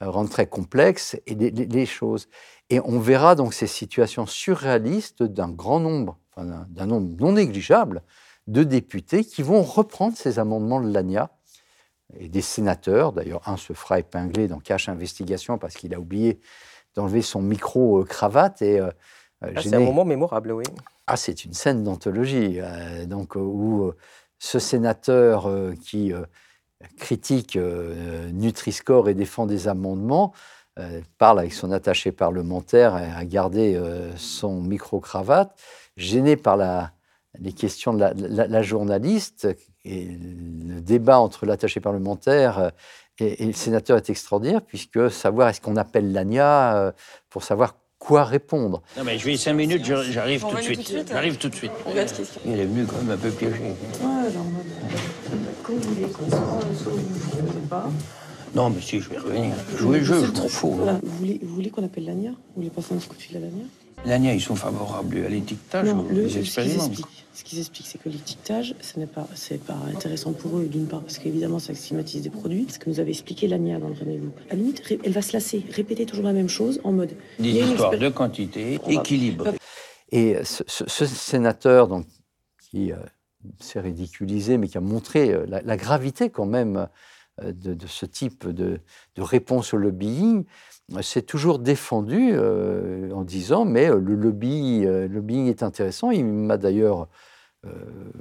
rendre très complexe et les, choses. Et on verra donc ces situations surréalistes d'un grand nombre, d'un nombre non négligeable de députés qui vont reprendre ces amendements de l'ANIA et des sénateurs. D'ailleurs, un se fera épingler dans Cache Investigation parce qu'il a oublié d'enlever son micro-cravate. Et, ah, c'est un moment mémorable, oui. Ah, c'est une scène d'anthologie, donc où ce sénateur qui critique Nutri-Score et défend des amendements parle avec son attaché parlementaire et a gardé son micro-cravate, gêné par la, les questions de la, journaliste et le débat entre l'attaché parlementaire euh, et, le sénateur est extraordinaire, puisque savoir est-ce qu'on appelle l'ANIA euh, pour savoir quoi répondre. Non, mais je vais cinq minutes, j'arrive tout, de suite. J'arrive tout de suite. Il est venu quand même un peu piégé. Ouais, alors, comme vous voulez, soit pas. Non, mais si, je vais revenir. Jouer le jeu, je m'en fous. Vous voulez, vous voulez qu'on appelle l'ANIA? Vous voulez passer un petit coup de fil à l'ANIA? L'ANIA, ils sont favorables à l'étiquetage Non, le, ce qu'ils expliquent, c'est que l'étiquetage, ce n'est pas, pas intéressant pour eux, d'une part, parce qu'évidemment, ça stigmatise des produits. Ce que nous avait expliqué l'ANIA dans le rendez-vous. À la limite, elle va se lasser, répéter toujours la même chose en mode. Des histoires de quantité, équilibre. Et ce, sénateur, donc, qui euh, s'est ridiculisé, mais qui a montré euh, la, gravité quand même euh, de, ce type de, de réponse au lobbying, s'est toujours défendu euh, en disant mais euh, le lobby, euh, lobbying est intéressant. Il m'a d'ailleurs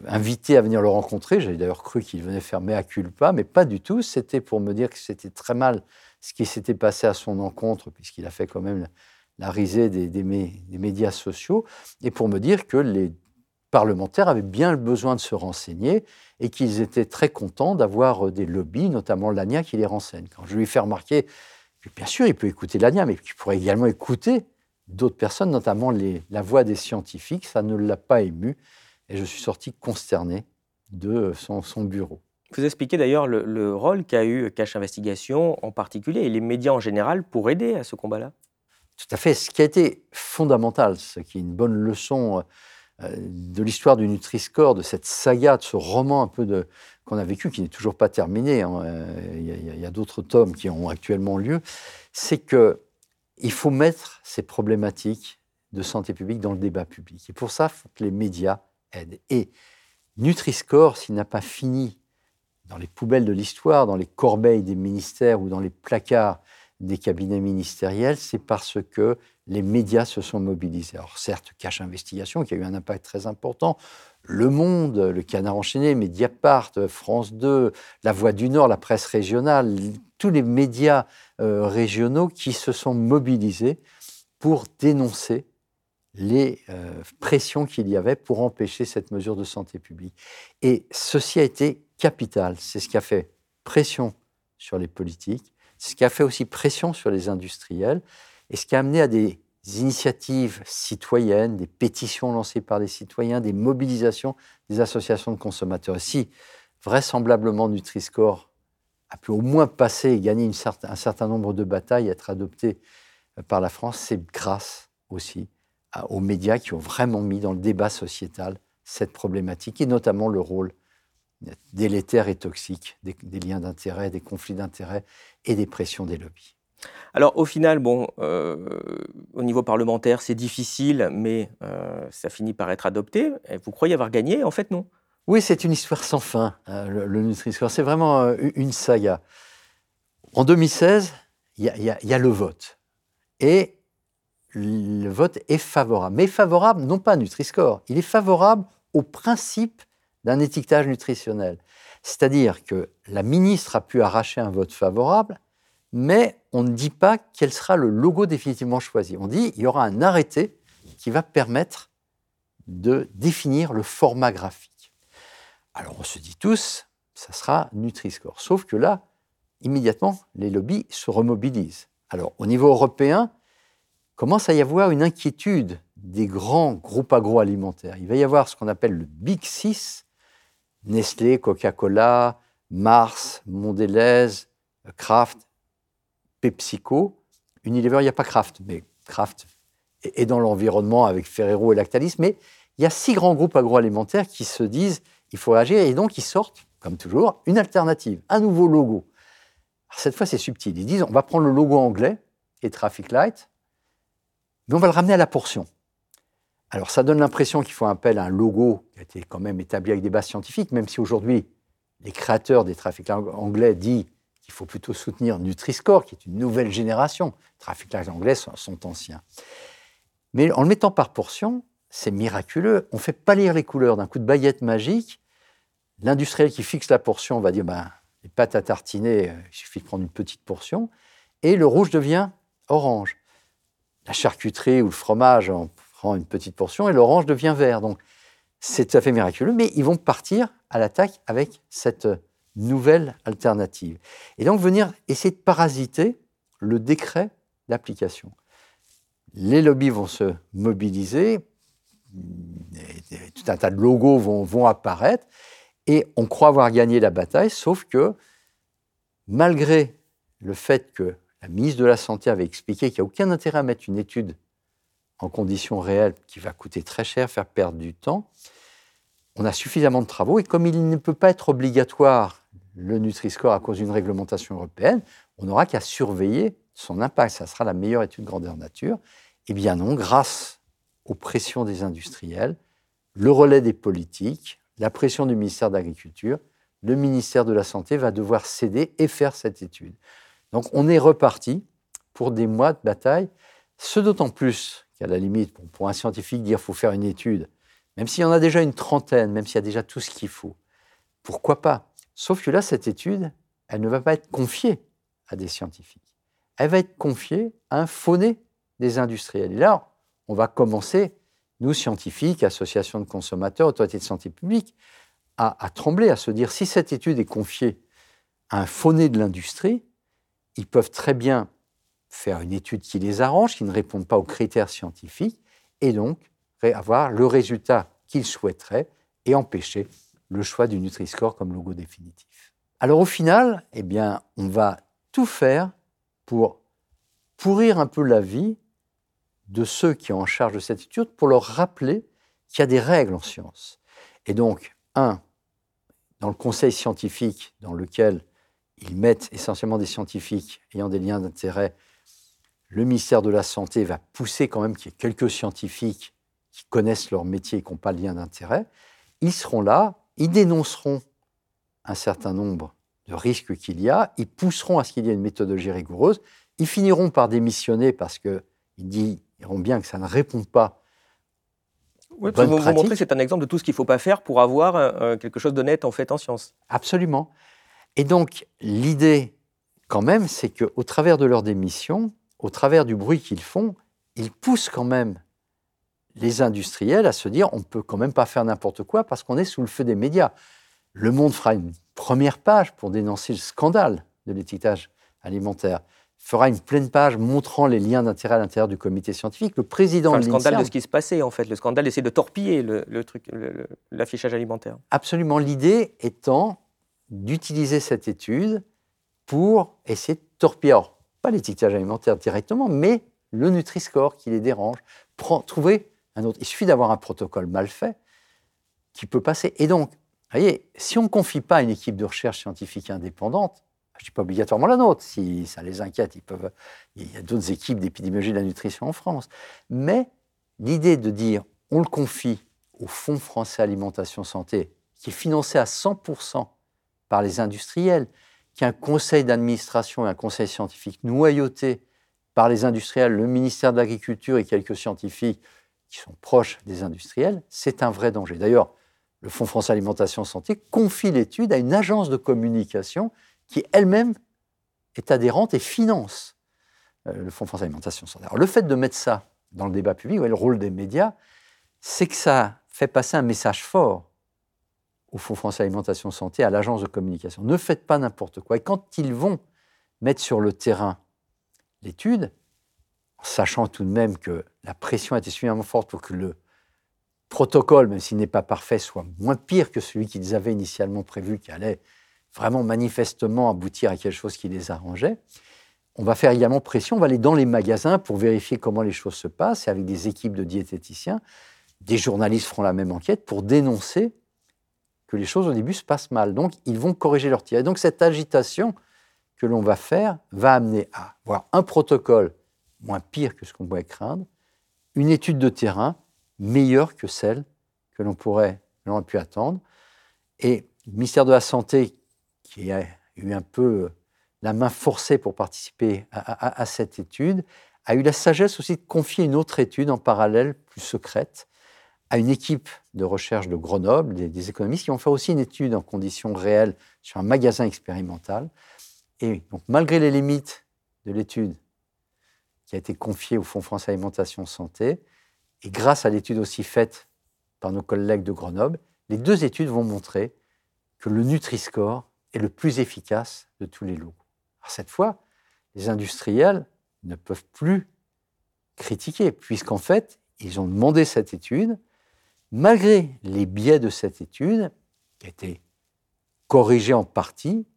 invité à venir le rencontrer. J'avais d'ailleurs cru qu'il venait faire mea culpa, mais pas du tout. C'était pour me dire que c'était très mal ce qui s'était passé à son encontre, puisqu'il a fait quand même la, risée des, médias sociaux, et pour me dire que les parlementaires avaient bien besoin de se renseigner et qu'ils étaient très contents d'avoir des lobbies, notamment l'ANIA, qui les renseigne. Quand je lui ai fait remarquer bien sûr, il peut écouter l'ANIA, mais il pourrait également écouter d'autres personnes, notamment la voix des scientifiques. Ça ne l'a pas ému. Et je suis sorti consterné de son, bureau. Vous expliquez d'ailleurs le, rôle qu'a eu Cache Investigation en particulier et les médias en général pour aider à ce combat-là. Tout à fait. Ce qui a été fondamental, ce qui est une bonne leçon euh, de l'histoire du Nutri-Score, de cette saga, de ce roman un peu de, qu'on a vécu, qui n'est toujours pas terminé, hein, euh, il y a, d'autres tomes qui ont actuellement lieu, c'est que il faut mettre ces problématiques de santé publique dans le débat public. Et pour ça, il faut que les médias aident. Et Nutri-Score, s'il n'a pas fini dans les poubelles de l'histoire, dans les corbeilles des ministères ou dans les placards des cabinets ministériels, c'est parce que les médias se sont mobilisés. Alors certes, Cache Investigation, qui a eu un impact très important, Le Monde, Le Canard enchaîné, Mediapart, France 2, La Voix du Nord, la presse régionale, tous les médias euh, régionaux qui se sont mobilisés pour dénoncer les euh, pressions qu'il y avait pour empêcher cette mesure de santé publique. Et ceci a été capital. C'est ce qui a fait pression sur les politiques, ce qui a fait aussi pression sur les industriels et ce qui a amené à des initiatives citoyennes, des pétitions lancées par des citoyens, des mobilisations des associations de consommateurs. si vraisemblablement Nutri-Score a pu au moins passer et gagner un certain nombre de batailles, être adopté euh, par la France, c'est grâce aussi aux médias qui ont vraiment mis dans le débat sociétal cette problématique et notamment le rôle délétère et toxique des, liens d'intérêt, des conflits d'intérêt et des pressions des lobbies. Alors au final, bon, euh, au niveau parlementaire, c'est difficile, mais euh, ça finit par être adopté. vous croyez avoir gagné? En fait, non. Oui, c'est une histoire sans fin, hein, le, Nutri-Score. C'est vraiment euh, une saga. En 2016, il y, y, a le vote. Et le vote est favorable. Mais favorable, non pas à Nutri-Score, il est favorable au principe d'un étiquetage nutritionnel. C'est-à-dire que la ministre a pu arracher un vote favorable, mais on ne dit pas quel sera le logo définitivement choisi. On dit qu'il y aura un arrêté qui va permettre de définir le format graphique. Alors on se dit tous, ça sera Nutri-Score. Sauf que là, immédiatement, les lobbies se remobilisent. Alors au niveau européen, commence à y avoir une inquiétude des grands groupes agroalimentaires. Il va y avoir ce qu'on appelle le Big Six, Nestlé, Coca-Cola, Mars, Mondelez, Kraft, PepsiCo. Unilever, il n'y a pas Kraft, mais Kraft est dans l'environnement avec Ferrero et Lactalis. Mais il y a six grands groupes agroalimentaires qui se disent il faut agir et donc ils sortent, comme toujours, une alternative, un nouveau logo. cette fois, c'est subtil. Ils disent on va prendre le logo anglais et Traffic Light, mais on va le ramener à la portion. Alors ça donne l'impression qu'il faut appel à un logo qui a été quand même établi avec des bases scientifiques, même si aujourd'hui les créateurs des trafics anglais disent qu'il faut plutôt soutenir Nutri-Score, qui est une nouvelle génération. Les trafics anglais sont, sont anciens. Mais en le mettant par portion, c'est miraculeux. On fait pas lire les couleurs d'un coup de baguette magique. L'industriel qui fixe la portion va dire ben, les pâtes à tartiner, euh, il suffit de prendre une petite portion. Et le rouge devient orange. La charcuterie ou le fromage, on prend une petite portion et l'orange devient vert. Donc, c'est tout à fait miraculeux, mais ils vont partir à l'attaque avec cette nouvelle alternative. Et donc venir essayer de parasiter le décret d'application. Les lobbies vont se mobiliser, tout un tas de logos vont, apparaître, et on croit avoir gagné la bataille, sauf que malgré le fait que la ministre de la Santé avait expliqué qu'il n'y a aucun intérêt à mettre une étude en conditions réelles qui va coûter très cher, faire perdre du temps, on a suffisamment de travaux et comme il ne peut pas être obligatoire le Nutri-Score à cause d'une réglementation européenne, on n'aura qu'à surveiller son impact. Ça sera la meilleure étude grandeur nature. Eh bien non, grâce aux pressions des industriels, le relais des politiques, la pression du ministère de l'Agriculture, le ministère de la Santé va devoir céder et faire cette étude. Donc on est reparti pour des mois de bataille, ce d'autant plus qu'à la limite, pour un scientifique dire faut faire une étude, même s'il y en a déjà une trentaine, même s'il y a déjà tout ce qu'il faut, pourquoi pas? Sauf que là, cette étude, elle ne va pas être confiée à des scientifiques. Elle va être confiée à un fauné des industriels. Et là, on va commencer, nous, scientifiques, associations de consommateurs, autorités de santé publique, à, trembler, à se dire si cette étude est confiée à un fauné de l'industrie, ils peuvent très bien faire une étude qui les arrange, qui ne répond pas aux critères scientifiques, et donc avoir le résultat qu'ils souhaiteraient et empêcher le choix du Nutri-Score comme logo définitif. Alors au final, eh bien, on va tout faire pour pourrir un peu la vie de ceux qui sont en charge de cette étude pour leur rappeler qu'il y a des règles en science. Et donc, un, dans le conseil scientifique dans lequel ils mettent essentiellement des scientifiques ayant des liens d'intérêt, le ministère de la Santé va pousser quand même qu'il y ait quelques scientifiques qui connaissent leur métier et qui n'ont pas de lien d'intérêt. Ils seront là, ils dénonceront un certain nombre de risques qu'il y a, ils pousseront à ce qu'il y ait une méthodologie rigoureuse, ils finiront par démissionner parce qu'ils diront bien que ça ne répond pas oui, vous, vous montrez c'est un exemple de tout ce qu'il ne faut pas faire pour avoir euh, euh, quelque chose d'honnête en fait en science. Absolument. Et donc, l'idée, quand même, c'est qu'au travers de leur démission, au travers du bruit qu'ils font, ils poussent quand même les industriels à se dire on peut quand même pas faire n'importe quoi parce qu'on est sous le feu des médias. Le Monde fera une première page pour dénoncer le scandale de l'étiquetage alimentaire fera une pleine page montrant les liens d'intérêt à l'intérieur du comité scientifique. Le président enfin, le scandale de ce qui se passait en fait, le scandale d'essayer de torpiller le, truc, l'affichage alimentaire. Absolument. L'idée étant d'utiliser cette étude pour essayer de torpiller, pas l'étiquetage alimentaire directement, mais le Nutri-Score qui les dérange. trouver Il suffit d'avoir un protocole mal fait qui peut passer. Et donc, voyez, si on ne confie pas une équipe de recherche scientifique indépendante, je ne dis pas obligatoirement la nôtre, si ça les inquiète, il y a d'autres équipes d'épidémiologie de la nutrition en France. Mais l'idée de dire on le confie au Fonds français alimentation santé, qui est financé à 100% par les industriels, qui a un conseil d'administration et un conseil scientifique noyauté par les industriels, le ministère de l'Agriculture et quelques scientifiques qui sont proches des industriels, c'est un vrai danger. D'ailleurs, le Fonds français alimentation santé confie l'étude à une agence de communication qui elle-même est adhérente et finance euh, le Fonds français alimentation santé. Alors, le fait de mettre ça dans le débat public, le rôle des médias, c'est que ça fait passer un message fort au Fonds français alimentation santé, à l'agence de communication. Ne faites pas n'importe quoi. Et quand ils vont mettre sur le terrain l'étude, sachant tout de même que la pression a été suffisamment forte pour que le protocole, même s'il n'est pas parfait, soit moins pire que celui qu'ils avaient initialement prévu, qui allait vraiment manifestement aboutir à quelque chose qui les arrangeait. On va faire également pression, on va aller dans les magasins pour vérifier comment les choses se passent, et avec des équipes de diététiciens, des journalistes feront la même enquête pour dénoncer que les choses au début se passent mal. Donc, ils vont corriger leur tir. Et donc, cette agitation que l'on va faire va amener à avoir un protocole moins pire que ce qu'on pourrait craindre, une étude de terrain meilleure que celle que l'on pourrait, l'on pu attendre. Et Le ministère de la Santé, qui a eu un peu la main forcée pour participer à, cette étude, a eu la sagesse aussi de confier une autre étude en parallèle, plus secrète, à une équipe de recherche de Grenoble, des, économistes, qui ont fait aussi une étude en conditions réelles sur un magasin expérimental. Et donc, malgré les limites de l'étude qui a été confiée au Fonds France Alimentation Santé, et grâce à l'étude aussi faite par nos collègues de Grenoble, les deux études vont montrer que le Nutri-Score est le plus efficace de tous les lots. Alors cette fois, les industriels ne peuvent plus critiquer, puisqu'en fait, ils ont demandé cette étude, malgré les biais de cette étude, qui a été corrigée en partie,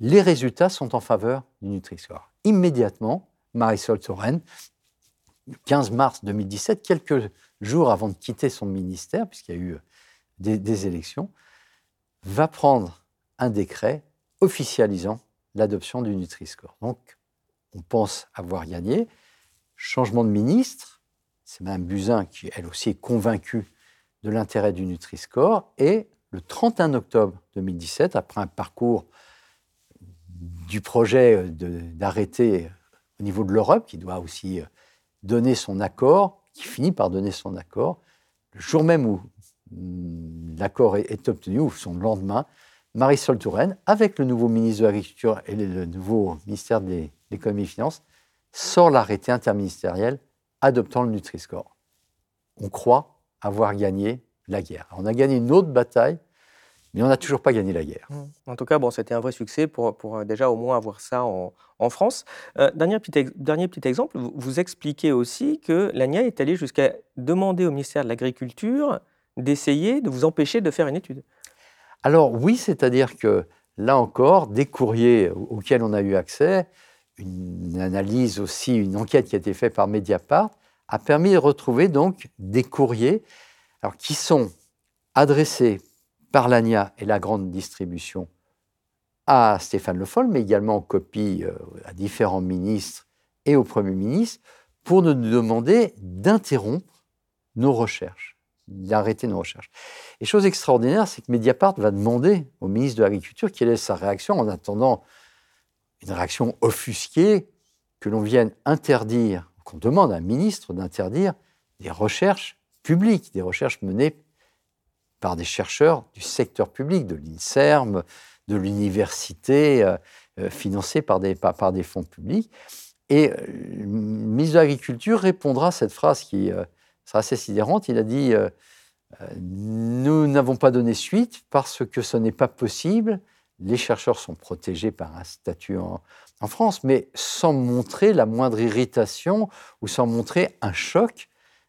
les résultats sont en faveur du Nutri-Score. Immédiatement, Marisol Touraine, le 15 mars 2017, quelques jours avant de quitter son ministère, puisqu'il y a eu des, des élections, va prendre un décret officialisant l'adoption du Nutri-Score. Donc, on pense avoir gagné. Changement de ministre, c'est Mme Buzyn qui, elle aussi, est convaincue de l'intérêt du Nutri-Score. Et le 31 octobre 2017, après un parcours du projet d'arrêter au niveau de l'Europe, qui doit aussi donner son accord, qui finit par donner son accord, le jour même où mm, l'accord est obtenu, ou son lendemain, Marisol Touraine, avec le nouveau ministre de l'Agriculture et le nouveau ministère de l'Économie et des Finances, sort l'arrêté interministériel adoptant le Nutri-Score. On croit avoir gagné la guerre. On a gagné une autre bataille, mais on n'a toujours pas gagné la guerre. Mmh. En tout cas, bon, c'était un vrai succès pour, pour, euh, déjà au moins avoir ça en, en France. Euh, dernier, petit, dernier petit exemple, vous, vous expliquez aussi que l'ANIA est allée jusqu'à demander au ministère de l'Agriculture d'essayer de vous empêcher de faire une étude. Alors oui, c'est-à-dire que là encore, des courriers auxquels on a eu accès, une analyse aussi, une enquête qui a été faite par Mediapart, a permis de retrouver donc des courriers alors, qui sont adressés par l'ANIA et la grande distribution à Stéphane Le Foll, mais également en copie euh, à différents ministres et au Premier ministre, pour nous demander d'interrompre nos recherches d'arrêter nos recherches. Et chose extraordinaire, c'est que Mediapart va demander au ministre de l'Agriculture quelle est sa réaction en attendant une réaction offusquée que l'on vienne interdire, qu'on demande à un ministre d'interdire des recherches publiques, des recherches menées par des chercheurs du secteur public, de l'INSERM, de l'université, euh, euh, financées par des, fonds publics. Et euh, le ministre de l'Agriculture répondra à cette phrase qui sera assez sidérante. Il a dit euh, euh, Nous n'avons pas donné suite parce que ce n'est pas possible. Les chercheurs sont protégés par un statut en, France, mais sans montrer la moindre irritation ou sans montrer un choc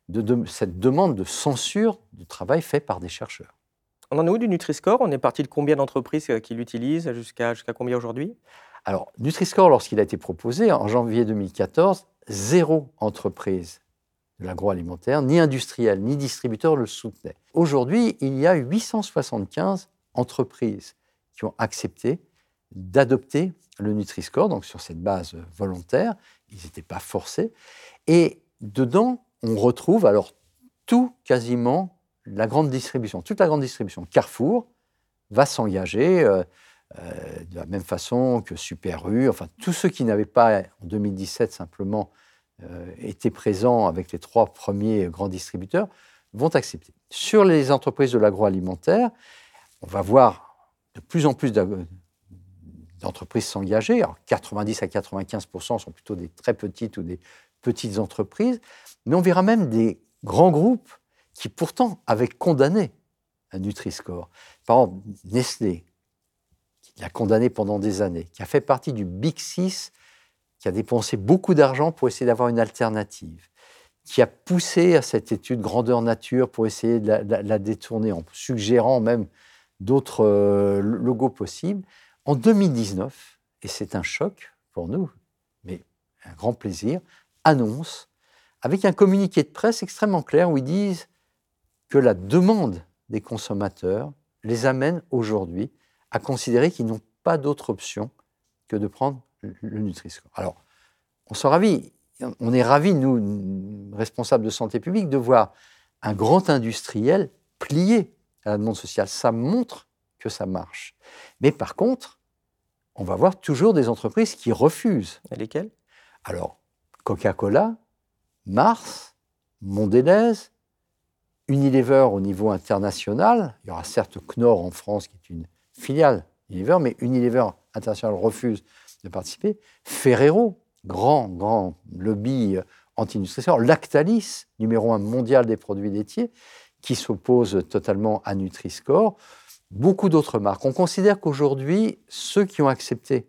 de, cette demande de censure du travail fait par des chercheurs. On en est où du Nutri-Score? On est parti de combien d'entreprises euh, qui l'utilisent jusqu'à combien aujourd'hui? Alors, Nutri-Score, lorsqu'il a été proposé en janvier 2014, zéro entreprise de l'agroalimentaire, ni industriel, ni distributeur le soutenaient. Aujourd'hui, il y a 875 entreprises qui ont accepté d'adopter le Nutri-Score, donc sur cette base volontaire, ils n'étaient pas forcés. Et dedans, on retrouve alors tout quasiment la grande distribution, toute la grande distribution. Carrefour va s'engager euh, euh, de la même façon que Super U, enfin tous ceux qui n'avaient pas en 2017 simplement euh, étaient présents avec les trois premiers grands distributeurs vont accepter. Sur les entreprises de l'agroalimentaire, on va voir de plus en plus d'entreprises s'engager. 90 à 95% sont plutôt des très petites ou des petites entreprises, mais on verra même des grands groupes qui pourtant avaient condamné un Nutri-Score. Par exemple, Nestlé, qui l'a condamné pendant des années, qui a fait partie du Big Six qui a dépensé beaucoup d'argent pour essayer d'avoir une alternative, qui a poussé à cette étude grandeur nature pour essayer de la, détourner en suggérant même d'autres euh, logos possibles. En 2019, et c'est un choc pour nous, mais un grand plaisir, annonce avec un communiqué de presse extrêmement clair où ils disent que la demande des consommateurs les amène aujourd'hui à considérer qu'ils n'ont pas d'autre option que de prendre le Nutri-Score. Alors, on s'en ravit. On est ravis, nous, responsables de santé publique, de voir un grand industriel plier à la demande sociale. Ça montre que ça marche. Mais par contre, on va voir toujours des entreprises qui refusent. Et lesquelles? Alors, Coca-Cola, Mars, Mondelez, Unilever au niveau international. Il y aura certes Knorr en France, qui est une filiale Unilever, mais Unilever international refuse de participer. Ferrero, grand, grand lobby anti-nutrition. Lactalis, numéro un mondial des produits laitiers, qui s'oppose totalement à Nutri-Score. Beaucoup d'autres marques. On considère qu'aujourd'hui, ceux qui ont accepté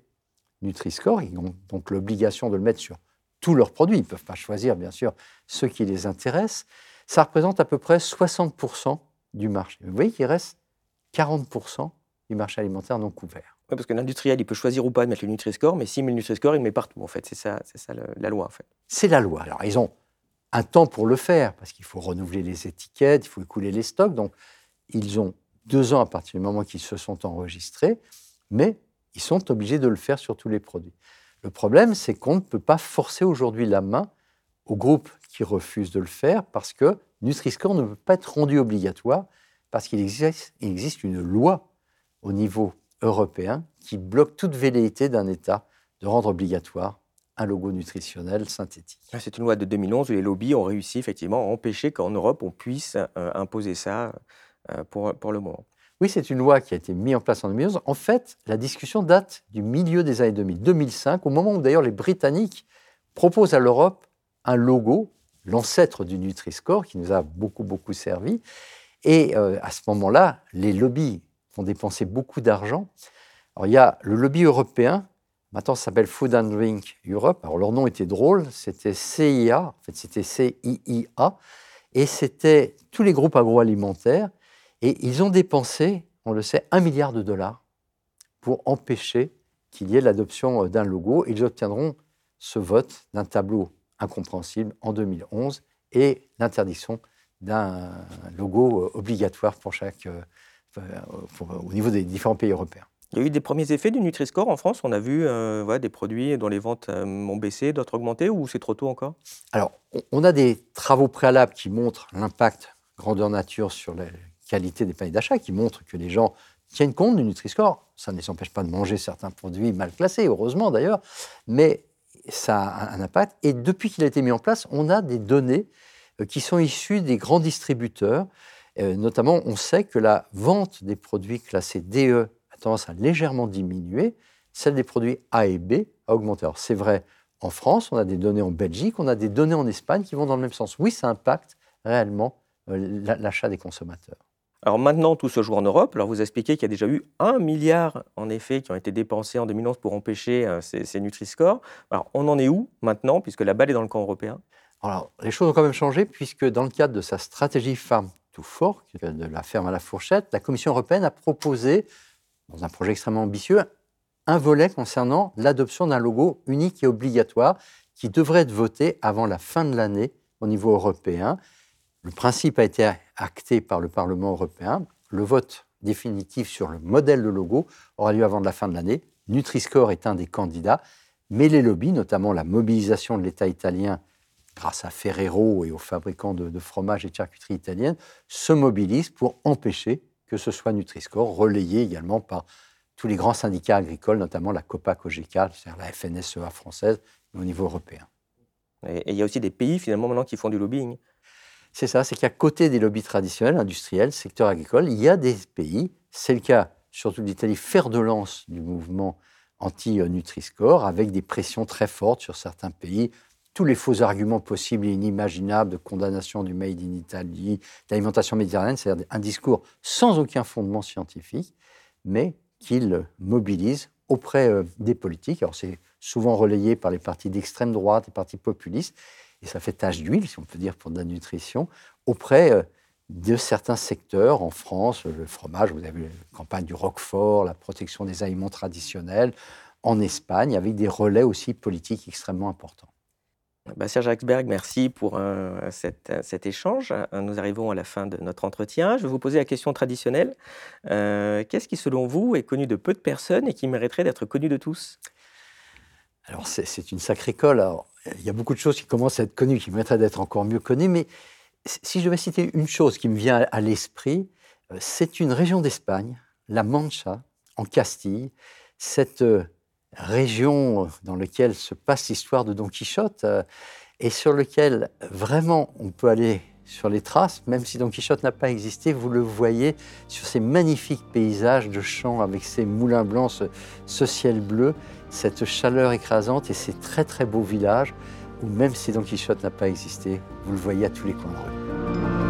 Nutri-Score, ils ont donc l'obligation de le mettre sur tous leurs produits. Ils ne peuvent pas choisir, bien sûr, ceux qui les intéressent. Ça représente à peu près 60% du marché. Vous voyez qu'il reste 40% du marché alimentaire non couvert. Oui, parce que l'industriel, il peut choisir ou pas de mettre le Nutri-Score, mais s'il met le Nutri-Score, il le met partout, en fait. C'est ça, c'est ça la loi, en fait. C'est la loi. Alors, ils ont un temps pour le faire, parce qu'il faut renouveler les étiquettes, il faut écouler les stocks. Donc, ils ont deux ans à partir du moment qu'ils se sont enregistrés, mais ils sont obligés de le faire sur tous les produits. Le problème, c'est qu'on ne peut pas forcer aujourd'hui la main aux groupes qui refusent de le faire parce que Nutri-Score ne peut pas être rendu obligatoire parce qu'il existe, une loi au niveau européen qui bloque toute velléité d'un État de rendre obligatoire un logo nutritionnel synthétique. Ah, c'est une loi de 2011 où les lobbies ont réussi effectivement à empêcher qu'en Europe on puisse euh, imposer ça euh, pour le moment. Oui, c'est une loi qui a été mise en place en 2011. En fait, la discussion date du milieu des années 2000, 2005, au moment où d'ailleurs les Britanniques proposent à l'Europe un logo, l'ancêtre du Nutri-Score, qui nous a beaucoup, beaucoup servi. Et euh, à ce moment-là, les lobbies vont dépenser beaucoup d'argent. Alors, il y a le lobby européen, maintenant ça s'appelle Food and Drink Europe. Alors, leur nom était drôle, c'était CIA, en fait, c'était CIIA, et c'était tous les groupes agroalimentaires et ils ont dépensé, on le sait, un milliard de dollars pour empêcher qu'il y ait l'adoption euh, d'un logo. Ils obtiendront ce vote d'un tableau incompréhensible en 2011 et l'interdiction d'un logo euh, obligatoire pour chaque, euh, au niveau des différents pays européens. Il y a eu des premiers effets du Nutri-Score en France. On a vu des produits dont les ventes ont baissé, d'autres augmenté, ou c'est trop tôt encore? Alors, on a des travaux préalables qui montrent l'impact grandeur nature sur les, qualité des paniers d'achat qui montrent que les gens tiennent compte du Nutri-Score. Ça ne les empêche pas de manger certains produits mal classés, heureusement d'ailleurs, mais ça a un impact. Et depuis qu'il a été mis en place, on a des données euh, qui sont issues des grands distributeurs. Euh, notamment, on sait que la vente des produits classés DE a tendance à légèrement diminuer, celle des produits A et B a augmenté. Alors c'est vrai en France, on a des données en Belgique, on a des données en Espagne qui vont dans le même sens. Oui, ça impacte réellement euh, l'achat des consommateurs. Alors maintenant, tout se joue en Europe. Alors vous expliquez qu'il y a déjà eu un milliard, en effet, qui ont été dépensés en 2011 pour empêcher euh, ces, Nutri-Score. Alors on en est où maintenant, puisque la balle est dans le camp européen? Alors les choses ont quand même changé, puisque dans le cadre de sa stratégie Farm to Fork, de la ferme à la fourchette, la Commission européenne a proposé, dans un projet extrêmement ambitieux, un volet concernant l'adoption d'un logo unique et obligatoire qui devrait être voté avant la fin de l'année au niveau européen. Le principe a été acté par le Parlement européen. Le vote définitif sur le modèle de logo aura lieu avant la fin de l'année. Nutri-Score est un des candidats, mais les lobbies, notamment la mobilisation de l'État italien grâce à Ferrero et aux fabricants de, fromage et de charcuterie italienne, se mobilisent pour empêcher que ce soit Nutri-Score, relayé également par tous les grands syndicats agricoles, notamment la COPA-COGECA, c'est-à-dire la FNSEA française, au niveau européen. Et il y a aussi des pays finalement maintenant qui font du lobbying c'est ça, c'est qu'à côté des lobbies traditionnels, industriels, secteur agricole, il y a des pays, c'est le cas surtout d'Italie, fer de lance du mouvement anti-Nutri-Score, avec des pressions très fortes sur certains pays, tous les faux arguments possibles et inimaginables de condamnation du Made in Italy, d'alimentation méditerranéenne, c'est-à-dire un discours sans aucun fondement scientifique, mais qu'il mobilise auprès euh, des politiques. Alors c'est souvent relayé par les partis d'extrême droite, les partis populistes, et ça fait tache d'huile, si on peut dire, pour de la nutrition, auprès euh, de certains secteurs en France, le fromage, vous avez la campagne du Roquefort, la protection des aliments traditionnels, en Espagne, avec des relais aussi politiques extrêmement importants. Bah, Serge Axberg, merci pour euh, cet, échange. Nous arrivons à la fin de notre entretien. Je vais vous poser la question traditionnelle. Euh, qu'est-ce qui, selon vous, est connu de peu de personnes et qui mériterait d'être connu de tous? Alors, c'est une sacrée colle. Alors, il y a beaucoup de choses qui commencent à être connues, qui mériteraient d'être encore mieux connues, mais si je devais citer une chose qui me vient à l'esprit, euh, c'est une région d'Espagne, la Mancha, en Castille, cette euh, région dans laquelle se passe l'histoire de Don Quichotte euh, et sur lequel vraiment on peut aller sur les traces, même si Don Quichotte n'a pas existé, vous le voyez sur ces magnifiques paysages de champs avec ces moulins blancs, ce, ciel bleu, cette chaleur écrasante et ces très très beaux villages où même si Don Quichotte n'a pas existé, vous le voyez à tous les coins de rue.